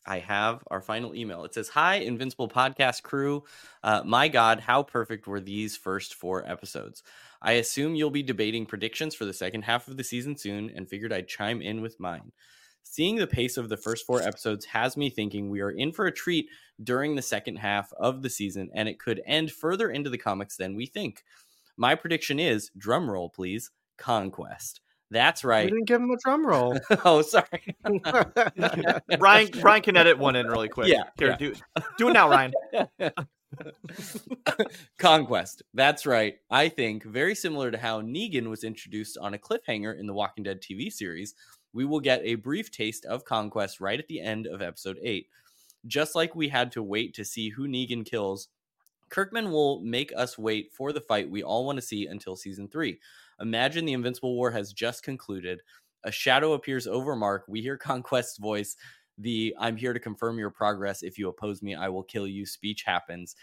I have our final email. It says, Hi, Invincible Podcast crew. Uh, my God, how perfect were these first four episodes? I assume you'll be debating predictions for the second half of the season soon and figured I'd chime in with mine. Seeing the pace of the first four episodes has me thinking we are in for a treat during the second half of the season, and it could end further into the comics than we think. My prediction is, drum roll please, Conquest. That's right. We right. didn't give him a drum roll. oh, sorry. Ryan Ryan can edit one in really quick. Yeah, Here, yeah. do do it now, Ryan. Conquest. That's right. I think very similar to how Negan was introduced on a cliffhanger in the Walking Dead TV series, we will get a brief taste of Conquest right at the end of episode 8. Just like we had to wait to see who Negan kills, Kirkman will make us wait for the fight we all want to see until season 3. Imagine the Invincible War has just concluded. A shadow appears over Mark. We hear Conquest's voice. The I'm here to confirm your progress. If you oppose me, I will kill you speech happens.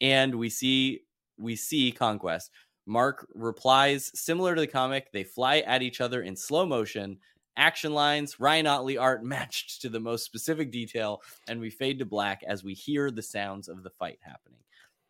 And we see we see Conquest. Mark replies similar to the comic. They fly at each other in slow motion. Action lines, Ryan Ottley art matched to the most specific detail, and we fade to black as we hear the sounds of the fight happening.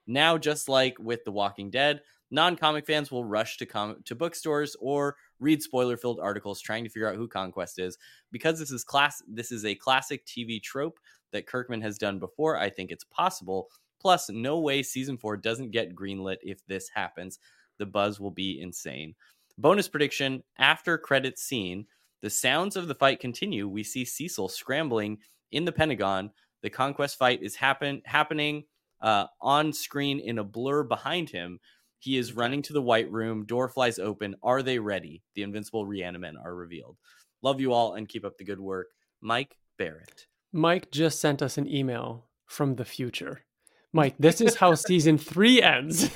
Now, just like with The Walking Dead, non-comic fans will rush to com- to bookstores or read spoiler-filled articles trying to figure out who Conquest is. Because this is class this is a classic TV trope that Kirkman has done before, I think it's possible. Plus, no way season 4 doesn't get greenlit if this happens. The buzz will be insane. Bonus prediction after credits scene, the sounds of the fight continue. We see Cecil scrambling in the Pentagon. The conquest fight is happen happening uh, on screen in a blur behind him. He is running to the White Room. Door flies open. Are they ready? The invincible Reanimen are revealed. Love you all and keep up the good work. Mike Barrett. Mike just sent us an email from the future. Mike, this is how season three ends.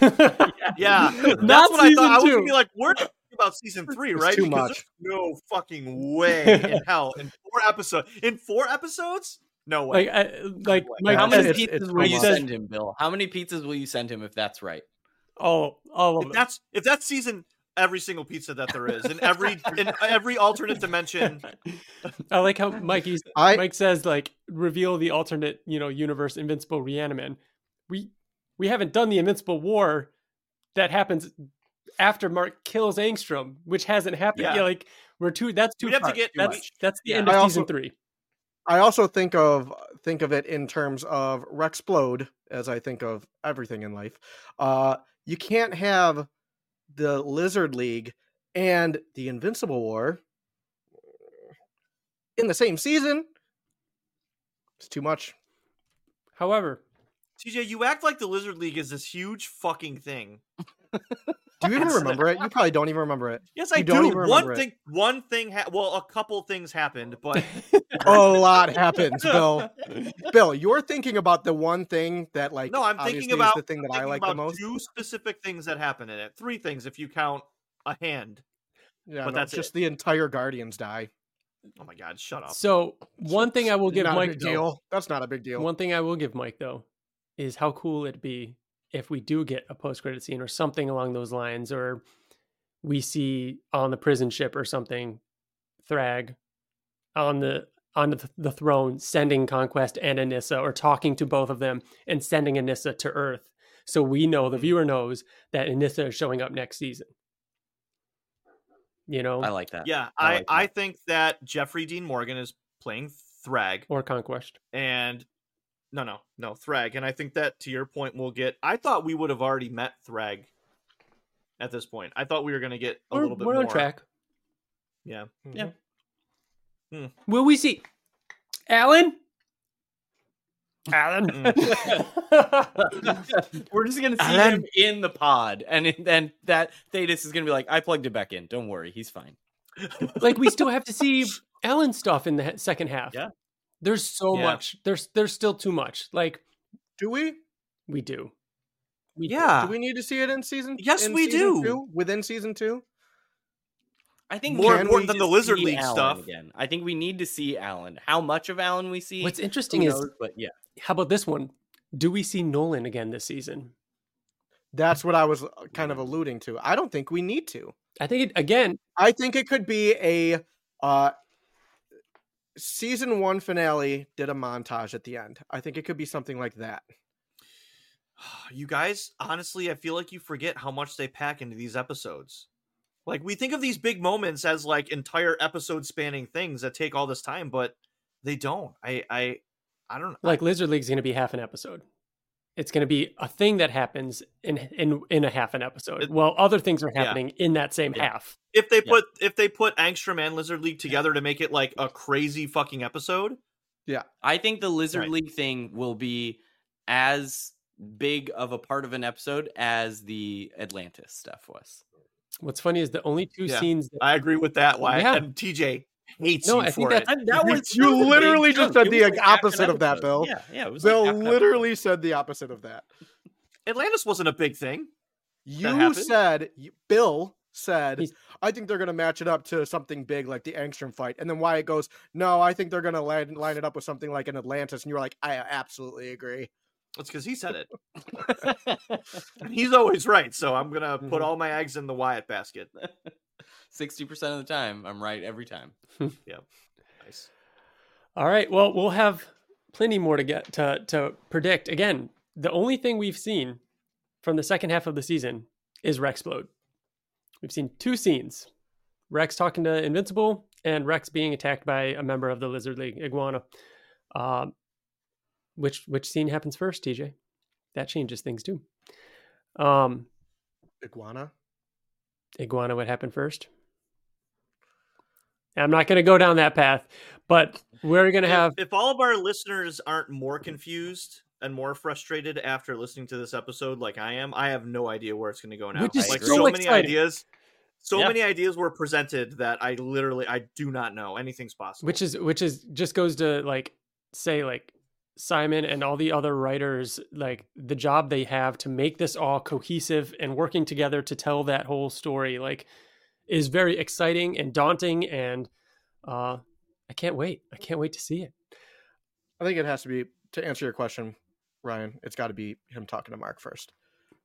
Yeah, that's Not what I season thought. I was gonna be like, where did about season three, It's right? too Because much. there's no fucking way in hell in four episodes. In four episodes? No way. Like, I, like way. How many it's- pizzas it's will you send him, Bill? How many pizzas will you send him if that's right? oh, all of if them. that's if that's season every single pizza that there is in every in every alternate dimension. I like how Mikey's I Mike says like reveal the alternate, you know, universe Invincible Reaniman. We we haven't done the Invincible War that happens after Mark kills Angstrom, which hasn't happened. Yeah. Yeah, like we're too that's too We'd have to get- that's much. that's the Yeah. end of I season also- three. I also think of think of it in terms of Rex Splode, as I think of everything in life. Uh, you can't have the Lizard League and the Invincible War in the same season. It's too much. However, TJ, you act like the Lizard League is this huge fucking thing. Do you even remember it? You probably don't even remember it. Yes, I You don't do. even One remember it. thing, one thing. Ha- well, a couple things happened, but A lot happens, Bill. Bill, you're thinking about the one thing that, like, no, I'm thinking about the thing that I'm I thinking like the most. Two specific things that happen in it. Three things if you count a hand. Yeah, but no, that's just it. the entire Guardians die. Oh my god, shut up. so one thing I will give not a Mike big though, deal. That's not a big deal. One thing I will give Mike though is how cool it'd be if we do get a post credit scene or something along those lines, or we see on the prison ship or something, Thrag on the on the, the throne sending Conquest and Anissa or talking to both of them and sending Anissa to Earth. So we know the hmm. viewer knows that Anissa is showing up next season. You know, I like that. yeah, I I like I that. think that Jeffrey Dean Morgan is playing Thrag, or Conquest. and no, no, no, Thrag, and I think that to your point, we'll get. I thought we would have already met Thrag at this point. I thought we were going to get a we're little bit we're more. on track. Yeah, Yeah. Mm-hmm. Will we see Allen? Allen. We're just gonna see Allen. him in the pod, and then that Thaedus is gonna be like, "I plugged it back in. Don't worry, he's fine." like we still have to see Allen stuff in the second half. Yeah. There's so Yeah. much. There's there's still too much. Like Do we? we do. We do. yeah. Do we need to see it in season? Yes, in we season do. two? Within season two? I think More we important than the Lizard League Allen stuff. again. I think we need to see Allen. How much of Allen we see? What's who interesting is but yeah, how about this one? Do we see Nolan again this season? That's what I was uh, kind of alluding to. I don't think we need to. I think it again. I think it could be a uh season one finale did a montage at the end. I think it could be something like that. You guys, honestly, I feel like you forget how much they pack into these episodes. Like we think of these big moments as like entire episode spanning things that take all this time, but they don't. I I I don't know. Like Lizard League's going to be half an episode. It's going to be a thing that happens in in in a half an episode. It- Well, other things are Yeah. happening in that same Yeah. half. if they Yeah. put if they put Angstrom and Lizard League together to make it like a crazy fucking episode, yeah, I think the Lizard Right. League thing will be as big of a part of an episode as the Atlantis stuff was. What's funny is the only two Yeah. scenes. That, I agree with that. Why? Yeah. And TJ hates No, you I think for it. that's- that was you that was a big literally just chunk. said the like half an opposite of that. Bill. Yeah, yeah. It was Bill half an episode. literally said the opposite of that. Atlantis wasn't a big thing. You happened? said Bill said He's- I think they're going to match it up to something big like the Angstrom fight, and then Wyatt goes, "No, I think they're going to line, line it up with something like an Atlantis," and you're like, "I absolutely agree." That's because he said it. And he's always right. So I'm gonna put Mhm. all my eggs in the Wyatt basket. Sixty percent of the time, I'm right every time. Yep. Nice. All right. Well, we'll have plenty more to get to to predict. Again, the only thing we've seen from the second half of the season is Rex Splode. We've seen two scenes: Rex talking to Invincible and Rex being attacked by a member of the Lizard League, Iguana. Um, which which scene happens first, TJ? That changes things too. Um, Iguana. Iguana would happen first. I'm not going to go down that path, but we're going to have if, all of our listeners aren't more confused and more frustrated after listening to this episode like I am, I have no idea where it's going to go now. Which is like so so, many exciting. ideas, so Yeah. many ideas were presented that I literally I do not know anything's possible. which is which is just goes to like say like Simon and all the other writers like the job they have to make this all cohesive and working together to tell that whole story like is very exciting and daunting, and uh, I can't wait. I can't wait to see it. I think it has to be to answer your question, Ryan. It's got to be him talking to Mark first.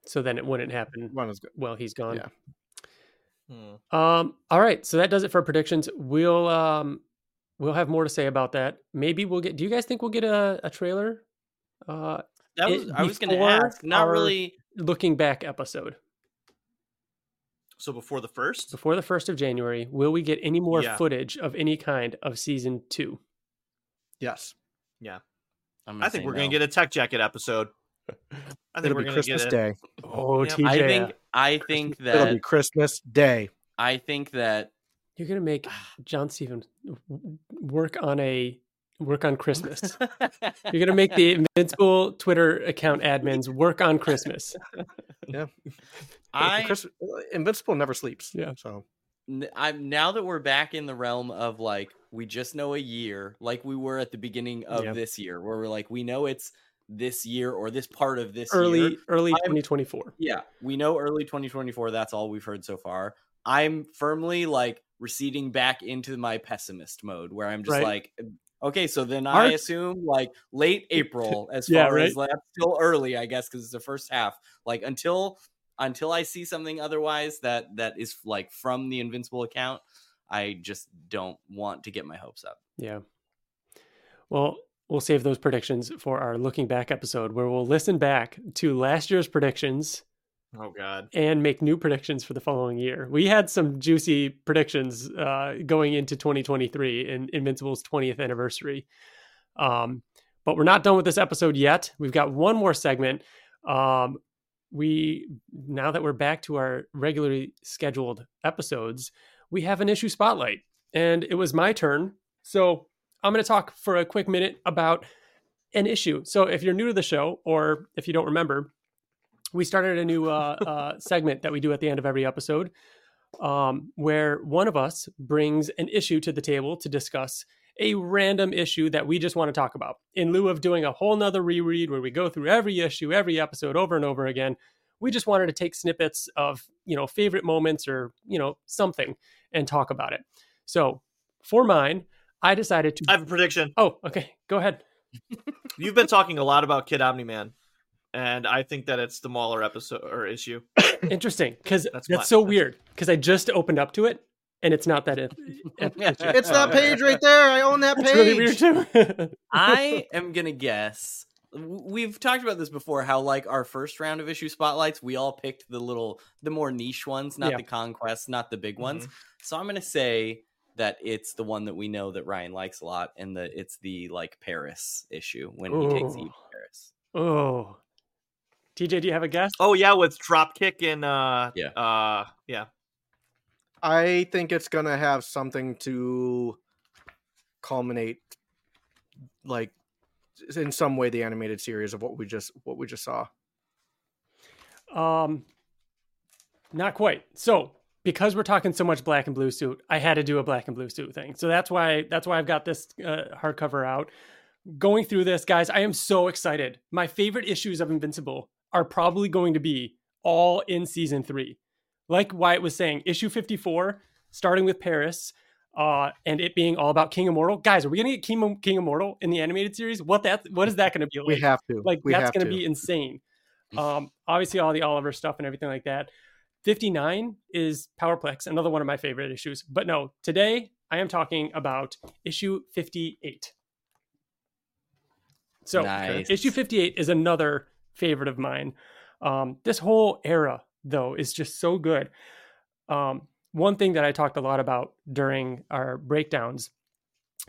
So then it wouldn't happen One is good. while he's gone. Yeah. Hmm. Um, all right, so that does it for predictions. We'll um, we'll have more to say about that. Maybe we'll get. Do you guys think we'll get a, a trailer? Uh, That was I was going to ask. Not our- really. looking back episode So before the first, before the first of January, will we get any more Yeah. footage of any kind of season two? Yes. I'm I think we're gonna get a tech jacket episode. I think It'll we're be gonna Christmas get it. Day. Oh, Yep. TJ, I think I think that It'll be Christmas Day. I think that you're gonna make ah. John Stevens work on a work on Christmas. You're gonna make the Invincible Twitter account admins work on Christmas. Yeah. I Chris, Invincible never sleeps. Yeah. So n- I'm now that we're back in the realm of like we just know a year, like we were at the beginning of Yeah. this year, where we're like we know it's this year or this part of this Early, year. early I'm- 2024. Yeah, we know early 2024. That's all we've heard so far. I'm firmly like receding back into my pessimist mode, where I'm just Right. like, okay, so then I assume like late April, as Yeah, far right. as like, still early, I guess, because it's the first half. Like until until I see something otherwise that that is like from the Invincible account, I just don't want to get my hopes up. Yeah. Well, we'll save those predictions for our looking back episode where we'll listen back to last year's predictions Oh God. and make new predictions for the following year. We had some juicy predictions uh, going into 2023 in Invincible's 20th anniversary. Um, but we're not done with this episode yet. We've got one more segment. Um, we now that we're back to our regularly scheduled episodes, we have an issue spotlight, and it was my turn. So I'm going to talk for a quick minute about an issue. So if you're new to the show, or if you don't remember, we started a new uh, uh, segment that we do at the end of every episode, um, where one of us brings an issue to the table to discuss a random issue that we just want to talk about. In lieu of doing a whole nother reread where we go through every issue, every episode over and over again, we just wanted to take snippets of you know favorite moments or you know something and talk about it. So for mine, I decided to. I have a prediction. oh, okay, go ahead. You've been talking a lot about Kid Omni Man, and I think that it's the Mauler episode or issue. Interesting, because That's that's, so that's- weird. Because I just opened up to it, and it's not that. It, it's that oh, page right there. I own that It's really weird page. too. I am gonna guess. We've talked about this before. How like our first round of issue spotlights, we all picked the little, the more niche ones, not Yeah. the conquests, not the big ones. Mm-hmm. So I'm gonna say that it's the one that we know that Ryan likes a lot, and that it's the like Paris issue when he takes Ooh. Eve to Paris. oh, TJ, do you have a guess? Oh yeah, with Dropkick and uh Yeah. uh yeah. I think it's gonna have something to culminate, like in some way, the animated series of what we just what we just saw. Um, not quite. So because we're talking so much black and blue suit, I had to do a black and blue suit thing. So that's why that's why I've got this uh, hardcover out. Going through this, guys, I am so excited. My favorite issues of Invincible are probably going to be all in season three. Like Wyatt was saying, issue 54, starting with Paris, uh, and it being all about King Immortal. Guys, are we gonna get King, King Immortal in the animated series? What that what is that gonna be like? We have to. like we that's going to. to be insane um obviously all the oliver stuff and everything like that 59 is powerplex another one of my favorite issues but no today i am talking about issue 58 so Nice. issue 58 is another favorite of mine um this whole era though is just so good um one thing that i talked a lot about during our breakdowns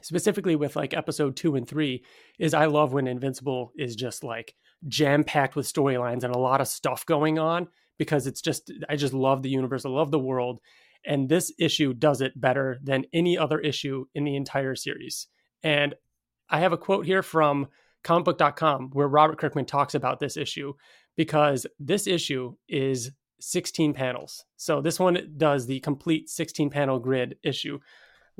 specifically with like episode two and three is I love when Invincible is just like jam packed with storylines and a lot of stuff going on because it's just, I just love the universe. I love the world. And this issue does it better than any other issue in the entire series. And I have a quote here from comicbook.com where Robert Kirkman talks about this issue because this issue is 16 panels. So this one does the complete 16 panel grid issue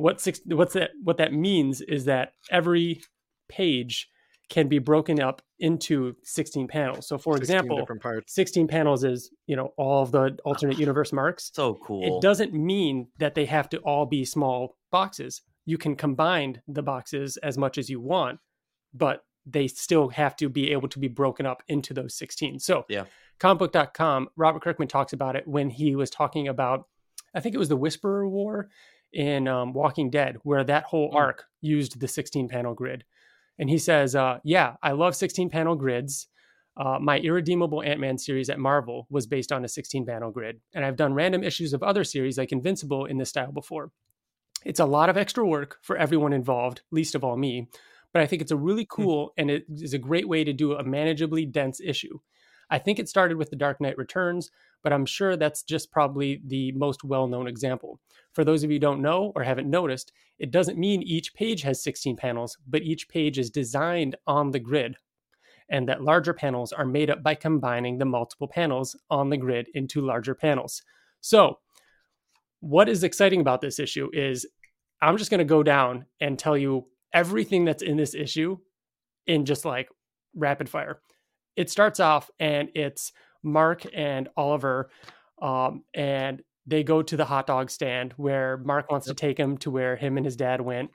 what six what's that what that means is that every page can be broken up into 16 panels. So for 16 example, different parts. 16 panels is, you know, all of the alternate universe marks. So cool. It doesn't mean that they have to all be small boxes. You can combine the boxes as much as you want, but they still have to be able to be broken up into those 16. So, Yeah. comicbook.com, Robert Kirkman talks about it when he was talking about, I think it was the Whisperer War in um, Walking Dead, where that whole Mm. arc used the 16 panel grid. And he says, uh, Yeah, I love 16 panel grids. Uh, my Irredeemable Ant Man series at Marvel was based on a 16 panel grid. And I've done random issues of other series like Invincible in this style before. It's a lot of extra work for everyone involved, least of all me. But I think it's a really hmm. cool and it is a great way to do a manageably dense issue. I think it started with The Dark Knight Returns, but I'm sure that's just probably the most well known example. For those of you who don't know or haven't noticed, it doesn't mean each page has 16 panels, but each page is designed on the grid. And that larger panels are made up by combining the multiple panels on the grid into larger panels. So, what is exciting about this issue is I'm just going to go down and tell you everything that's in this issue in just like rapid fire. It starts off and it's Mark and Oliver, um, and they go to the hot dog stand where Mark wants to take him to where him and his dad went.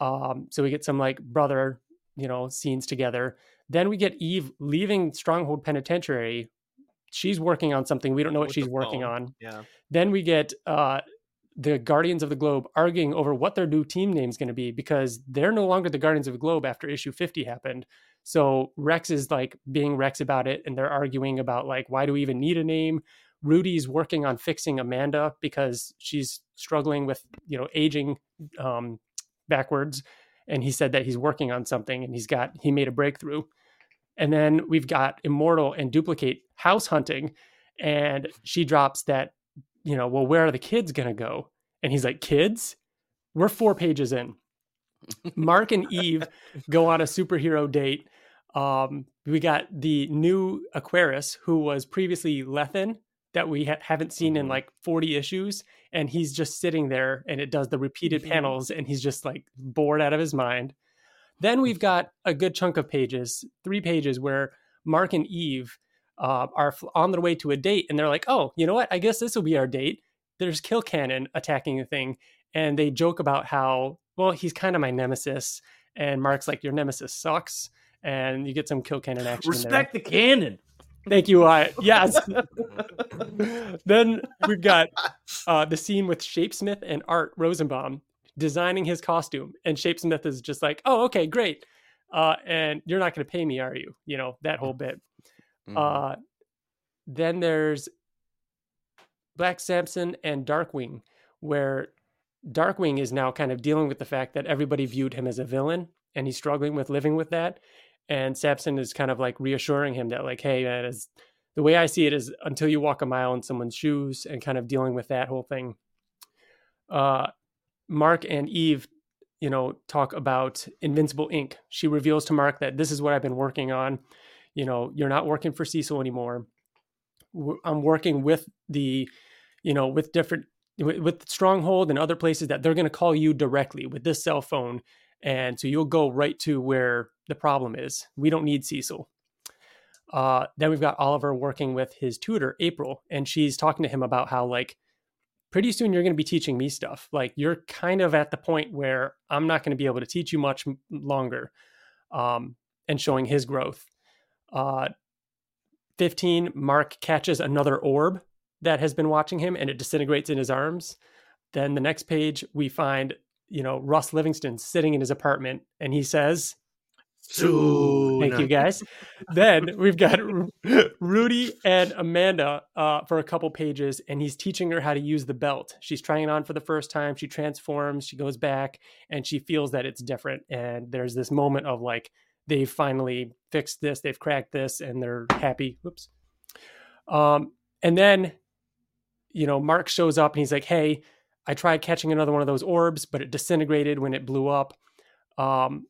Um, so we get some like brother, you know, scenes together. Then we get Eve leaving Stronghold Penitentiary. She's working on something. We don't know what With she's working on. Yeah. Then we get uh, the Guardians of the Globe arguing over what their new team name is going to be because they're no longer the Guardians of the Globe after issue 50 happened. So Rex is like being Rex about it, and they're arguing about like, why do we even need a name? Rudy's working on fixing Amanda because she's struggling with, you know, aging um, backwards. And he said that he's working on something and he's got, he made a breakthrough. And then we've got Immortal and Duplicate house hunting. And she drops that you know, well, where are the kids going to go? And he's like, kids? We're four pages in. Mark and Eve go on a superhero date. Um, we got the new Aquarus, who was previously Lethan, that we ha- haven't seen in Mhm. like 40 issues. And he's just sitting there and it does the repeated panels and he's just like bored out of his mind. Then we've got a good chunk of pages, three pages, where Mark and Eve uh, are on their way to a date and they're like, oh, you know what? I guess this will be our date. There's Killcannon attacking the thing. And they joke about how, well, he's kind of my nemesis. And Mark's like, your nemesis sucks. And you get some Killcannon action. Respect the cannon. Thank you. Uh, yes. then we've got uh, the scene with Shapesmith and Art Rosenbaum designing his costume. And Shapesmith is just like, oh, okay, great. Uh, and you're not going to pay me, are you? You know, that whole bit. Mhm. Uh, then there's Black Samson and Darkwing, where Darkwing is now kind of dealing with the fact that everybody viewed him as a villain and he's struggling with living with that. And Samson is kind of like reassuring him that, like, hey, man, as the way I see it is until you walk a mile in someone's shoes and kind of dealing with that whole thing. Uh, Mark and Eve, you know, talk about Invincible Inc. She reveals to Mark that this is what I've been working on. You know, you're not working for Cecil anymore. I'm working with the, you know, with different, with, with Stronghold and other places that they're going to call you directly with this cell phone. And so you'll go right to where the problem is. We don't need Cecil. Uh, then we've got Oliver working with his tutor, April, and she's talking to him about how, like, pretty soon you're going to be teaching me stuff. Like, you're kind of at the point where I'm not going to be able to teach you much longer, um, and showing his growth. Uh, 15, Mark catches another orb that has been watching him and it disintegrates in his arms. Then the next page, we find, you know, Russ Livingston sitting in his apartment and he says, Soon. Thank you, guys. then we've got Rudy and Amanda uh, for a couple pages, and he's teaching her how to use the belt. She's trying it on for the first time. She transforms, she goes back, and she feels that it's different. And there's this moment of like, they've finally fixed this, they've cracked this, and they're happy. Whoops. Um, and then, you know, Mark shows up and he's like, hey, I tried catching another one of those orbs, but it disintegrated when it blew up. Um,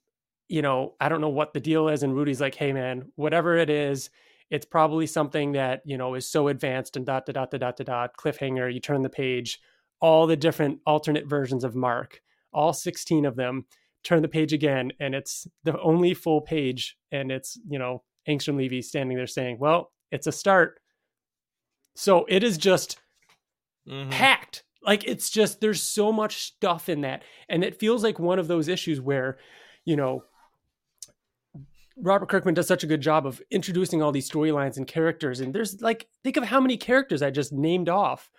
you know, I don't know what the deal is. And Rudy's like, hey, man, whatever it is, it's probably something that, you know, is so advanced and dot, dot, dot, dot, dot, dot, cliffhanger. You turn the page, all the different alternate versions of Mark, all 16 of them turn the page again, and it's the only full page, and it's you know Angstrom Levy standing there saying, "Well, it's a start." So it is just Mhm. packed. Like it's just there's so much stuff in that, and it feels like one of those issues where, you know, Robert Kirkman does such a good job of introducing all these storylines and characters, and there's like think of how many characters I just named off,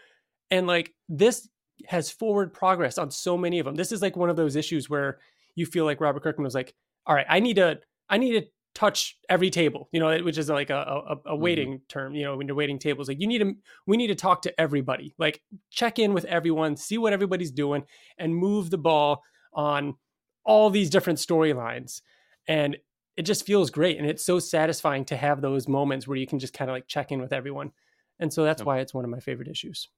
and like this has forward progress on so many of them. This is like one of those issues where you feel like Robert Kirkman was like, all right, I need to I need to touch every table, you know, which is like a a, a mm-hmm. waiting term, you know, when you're waiting tables, like you need to we need to talk to everybody, like check in with everyone, see what everybody's doing, and move the ball on all these different storylines. And it just feels great. And it's so satisfying to have those moments where you can just kind of like check in with everyone. And so that's Yep. why it's one of my favorite issues.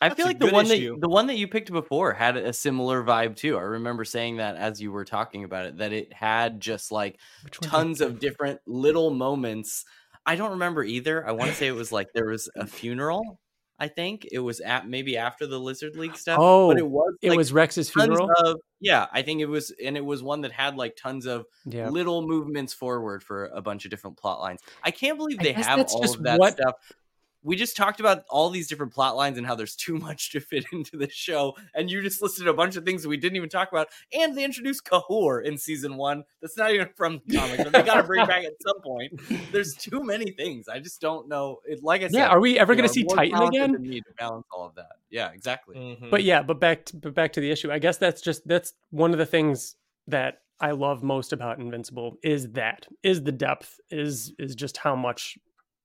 I That's feel like the one issue. that the one that you picked before had a similar vibe too. I remember saying that as you were talking about it, that it had just like tons of different little moments. I don't remember either. I want to say it was like there was a funeral. I think it was at maybe after the Lizard League stuff. Oh, but it oh, was it was Rex's funeral. of yeah. I think it was, and it was one that had like tons of yeah. little movements forward for a bunch of different plot lines. I can't believe they have all just of that what- stuff. We just talked about all these different plot lines and how there's too much to fit into the show, and you just listed a bunch of things that we didn't even talk about. And they introduced Kahor in season one. That's not even from the comics. that they got to bring back at some point. There's too many things. I just don't know. It, like I said, Yeah, are we ever going to see Titan talented again? than me to balance all of that. Yeah, exactly. Mhm. But yeah, but back to, but back to the issue. I guess that's just that's one of the things that I love most about Invincible is that is the depth is is just how much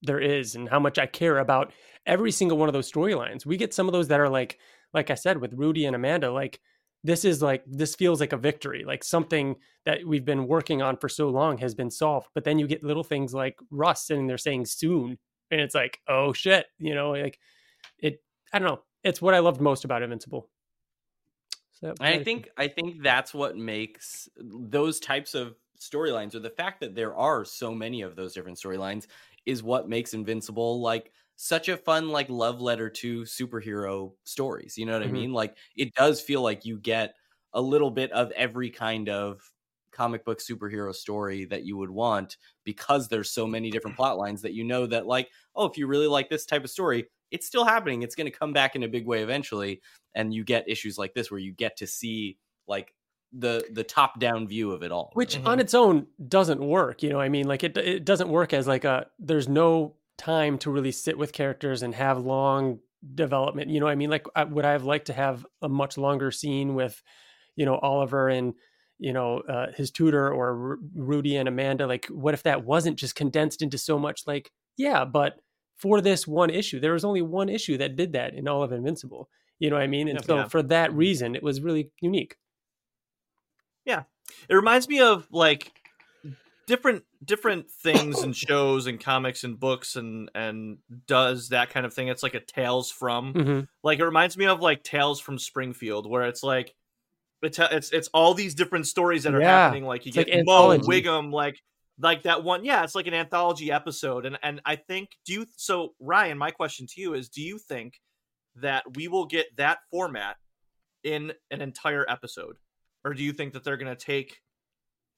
there is and how much I care about every single one of those storylines. We get some of those that are like like I said with Rudy and Amanda like this is like this feels like a victory like something that we've been working on for so long has been solved. But then you get little things like russ sitting there saying soon and it's like oh shit you know like it i don't know. It's what i loved most about invincible. So And I think I think that's what makes those types of storylines or the fact that there are so many of those different storylines is what makes Invincible like such a fun like love letter to superhero stories. You know what Mhm. I mean? Like it does feel like you get a little bit of every kind of comic book superhero story that you would want because there's so many different plot lines that you know that like oh if you really like this type of story it's still happening it's going to come back in a big way eventually and you get issues like this where you get to see like the the top down view of it all which really. on its own doesn't work you know i mean like it it doesn't work as like a there's no time to really sit with characters and have long development you know what i mean like I, would i have liked to have a much longer scene with you know oliver and you know uh, his tutor or Ru- rudy and amanda like what if that wasn't just condensed into so much like yeah but for this one issue there was only one issue that did that in all of invincible you know what i mean and Yeah. so Yeah. for that reason it was really unique it reminds me of like different different things and shows and comics and books and and does that kind of thing it's like a tales from Mhm. like it reminds me of like tales from springfield where it's like it's it's, it's all these different stories that are Yeah. happening like you It's like get mo wiggum like like that one yeah it's like an anthology episode and and i think do you so ryan my question to you is do you think that we will get that format in an entire episode or do you think that they're going to take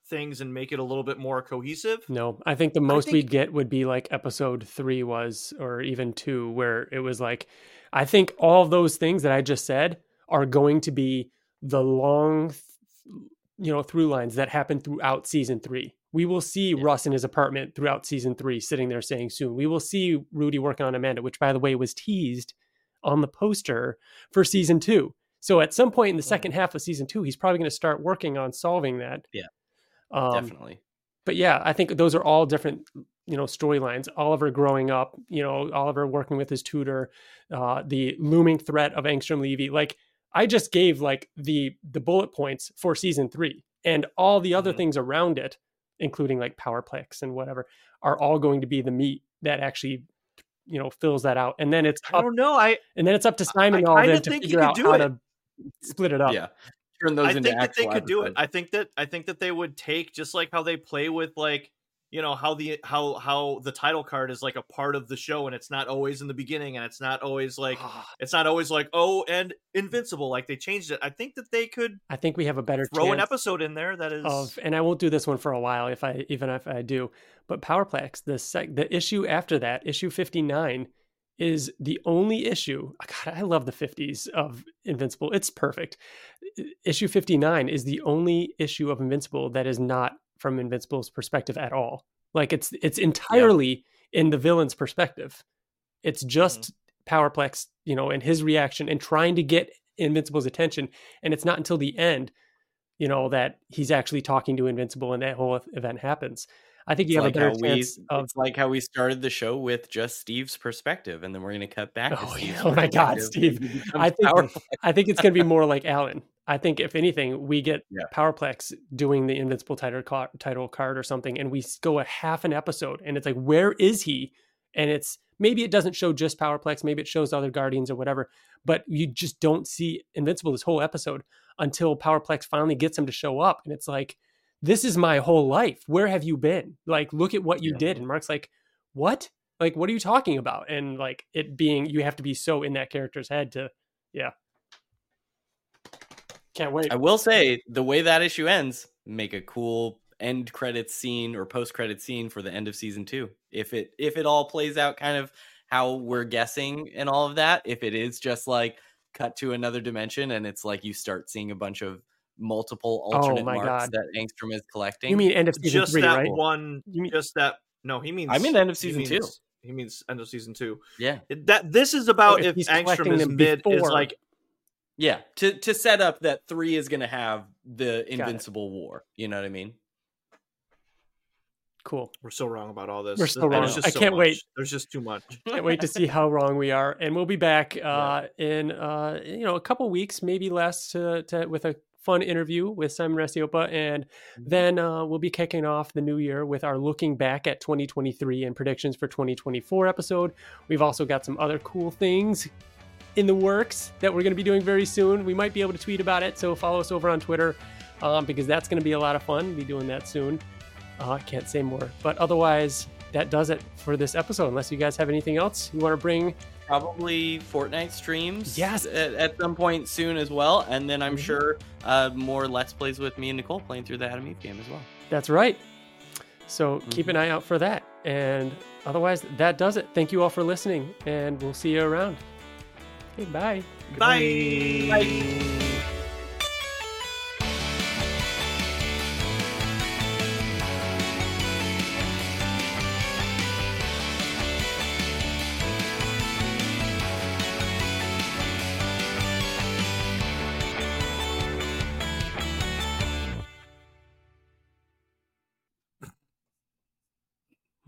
things and make it a little bit more cohesive No, I think the most think- we'd get would be like episode three was, or even two, where it was like, I think all those things that I just said are going to be the long, you know, through lines that happen throughout season three. We will see Yeah. Russ in his apartment throughout season three, sitting there saying soon. We will see Rudy working on Amanda, which by the way was teased on the poster for season two. So at some point in the second half of season two, he's probably going to start working on solving that. Yeah. Um, definitely but yeah, I think those are all different, you know, storylines. Oliver growing up, you know, Oliver working with his tutor, uh, the looming threat of Angstrom Levy. Like I just gave like the the bullet points for season three, and all the other Mhm. things around it, including like Powerplex and whatever, are all going to be the meat that actually, you know, fills that out. And then it's i don't know i and then it's up to Simon I all kinda then to figure out do how it. to split it up. yeah turn those I into think that they could do it. I think that I think that they would take just like how they play with like you know how the how how the title card is like a part of the show and it's not always in the beginning and it's not always like ah. it's not always like oh and invincible like they changed it i think that they could I think we have a better throw an episode in there that is of, and I won't do this one for a while if I even if I do. But Powerplex, the sec, the issue after that, issue fifty nine, is the only issue. God, I love the fifties of Invincible. It's perfect. Issue fifty nine is the only issue of Invincible that is not from Invincible's perspective at all. Like it's it's entirely in the villain's perspective. It's mm-hmm. just Powerplex, you know, and his reaction and trying to get Invincible's attention. And it's not until the end, you know, that he's actually talking to Invincible and that whole event happens. I think It's you have like, a better how we, chance of. it's like how we started the show with just Steve's perspective, and then we're going to cut back. to Oh, yeah. Oh my God. Steve. I think powerful. I think it's going to be more like Allen. I think if anything, we get Yeah. Powerplex doing the Invincible title card, title card or something, and we go a half an episode, and it's like, where is he? And it's maybe it doesn't show just Powerplex, maybe it shows other Guardians or whatever, but you just don't see Invincible this whole episode until Powerplex finally gets him to show up, and it's like, this is my whole life. Where have you been? Like, look at what you Yeah. did. And Mark's like, what? Like, what are you talking about? And like it being, you have to be so in that character's head to, yeah. Can't wait. I will say the way that issue ends, make a cool end credits scene or post credit scene for the end of season two. If it if it all plays out kind of how we're guessing and all of that, if it is just like cut to another dimension and it's like you start seeing a bunch of multiple alternate Oh my marks God. that Angstrom is collecting. You mean end of season just three, that right? one You mean- just that no he means I mean end of he season two. he means end of season two Yeah. That this is about if if, he's angstrom collecting is them mid is like Yeah. To to set up that three is gonna have the invincible war. You know what I mean? Cool. we're so wrong about all this We're so wrong. just I so can't much. wait. there's just too much Can't wait to see how wrong we are, and we'll be back uh, in uh, you know a couple weeks, maybe less, to, to with a fun interview with Simon Racioppa, and then uh, we'll be kicking off the new year with our looking back at 2023 and predictions for 2024 episode. We've also got some other cool things in the works that we're going to be doing very soon. We might be able to tweet about it, so follow us over on Twitter um, because that's going to be a lot of fun. Be doing that soon. Uh, can't say more, but otherwise, that does it for this episode. Unless you guys have anything else you want to bring, probably Fortnite streams. Yes. at, at some point soon as well, and then I'm Mhm. sure uh, more Let's Plays with me and Nicole playing through the Atom Eve game as well. that's right. So keep an eye out for that. And otherwise, that does it. Thank you all for listening, and we'll see you around. Okay, bye. bye.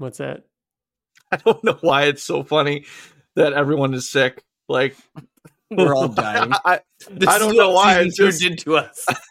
What's that? i don't know why it's so funny that everyone is sick like We're all dying. I, This I don't know why, season it's two just- did to us.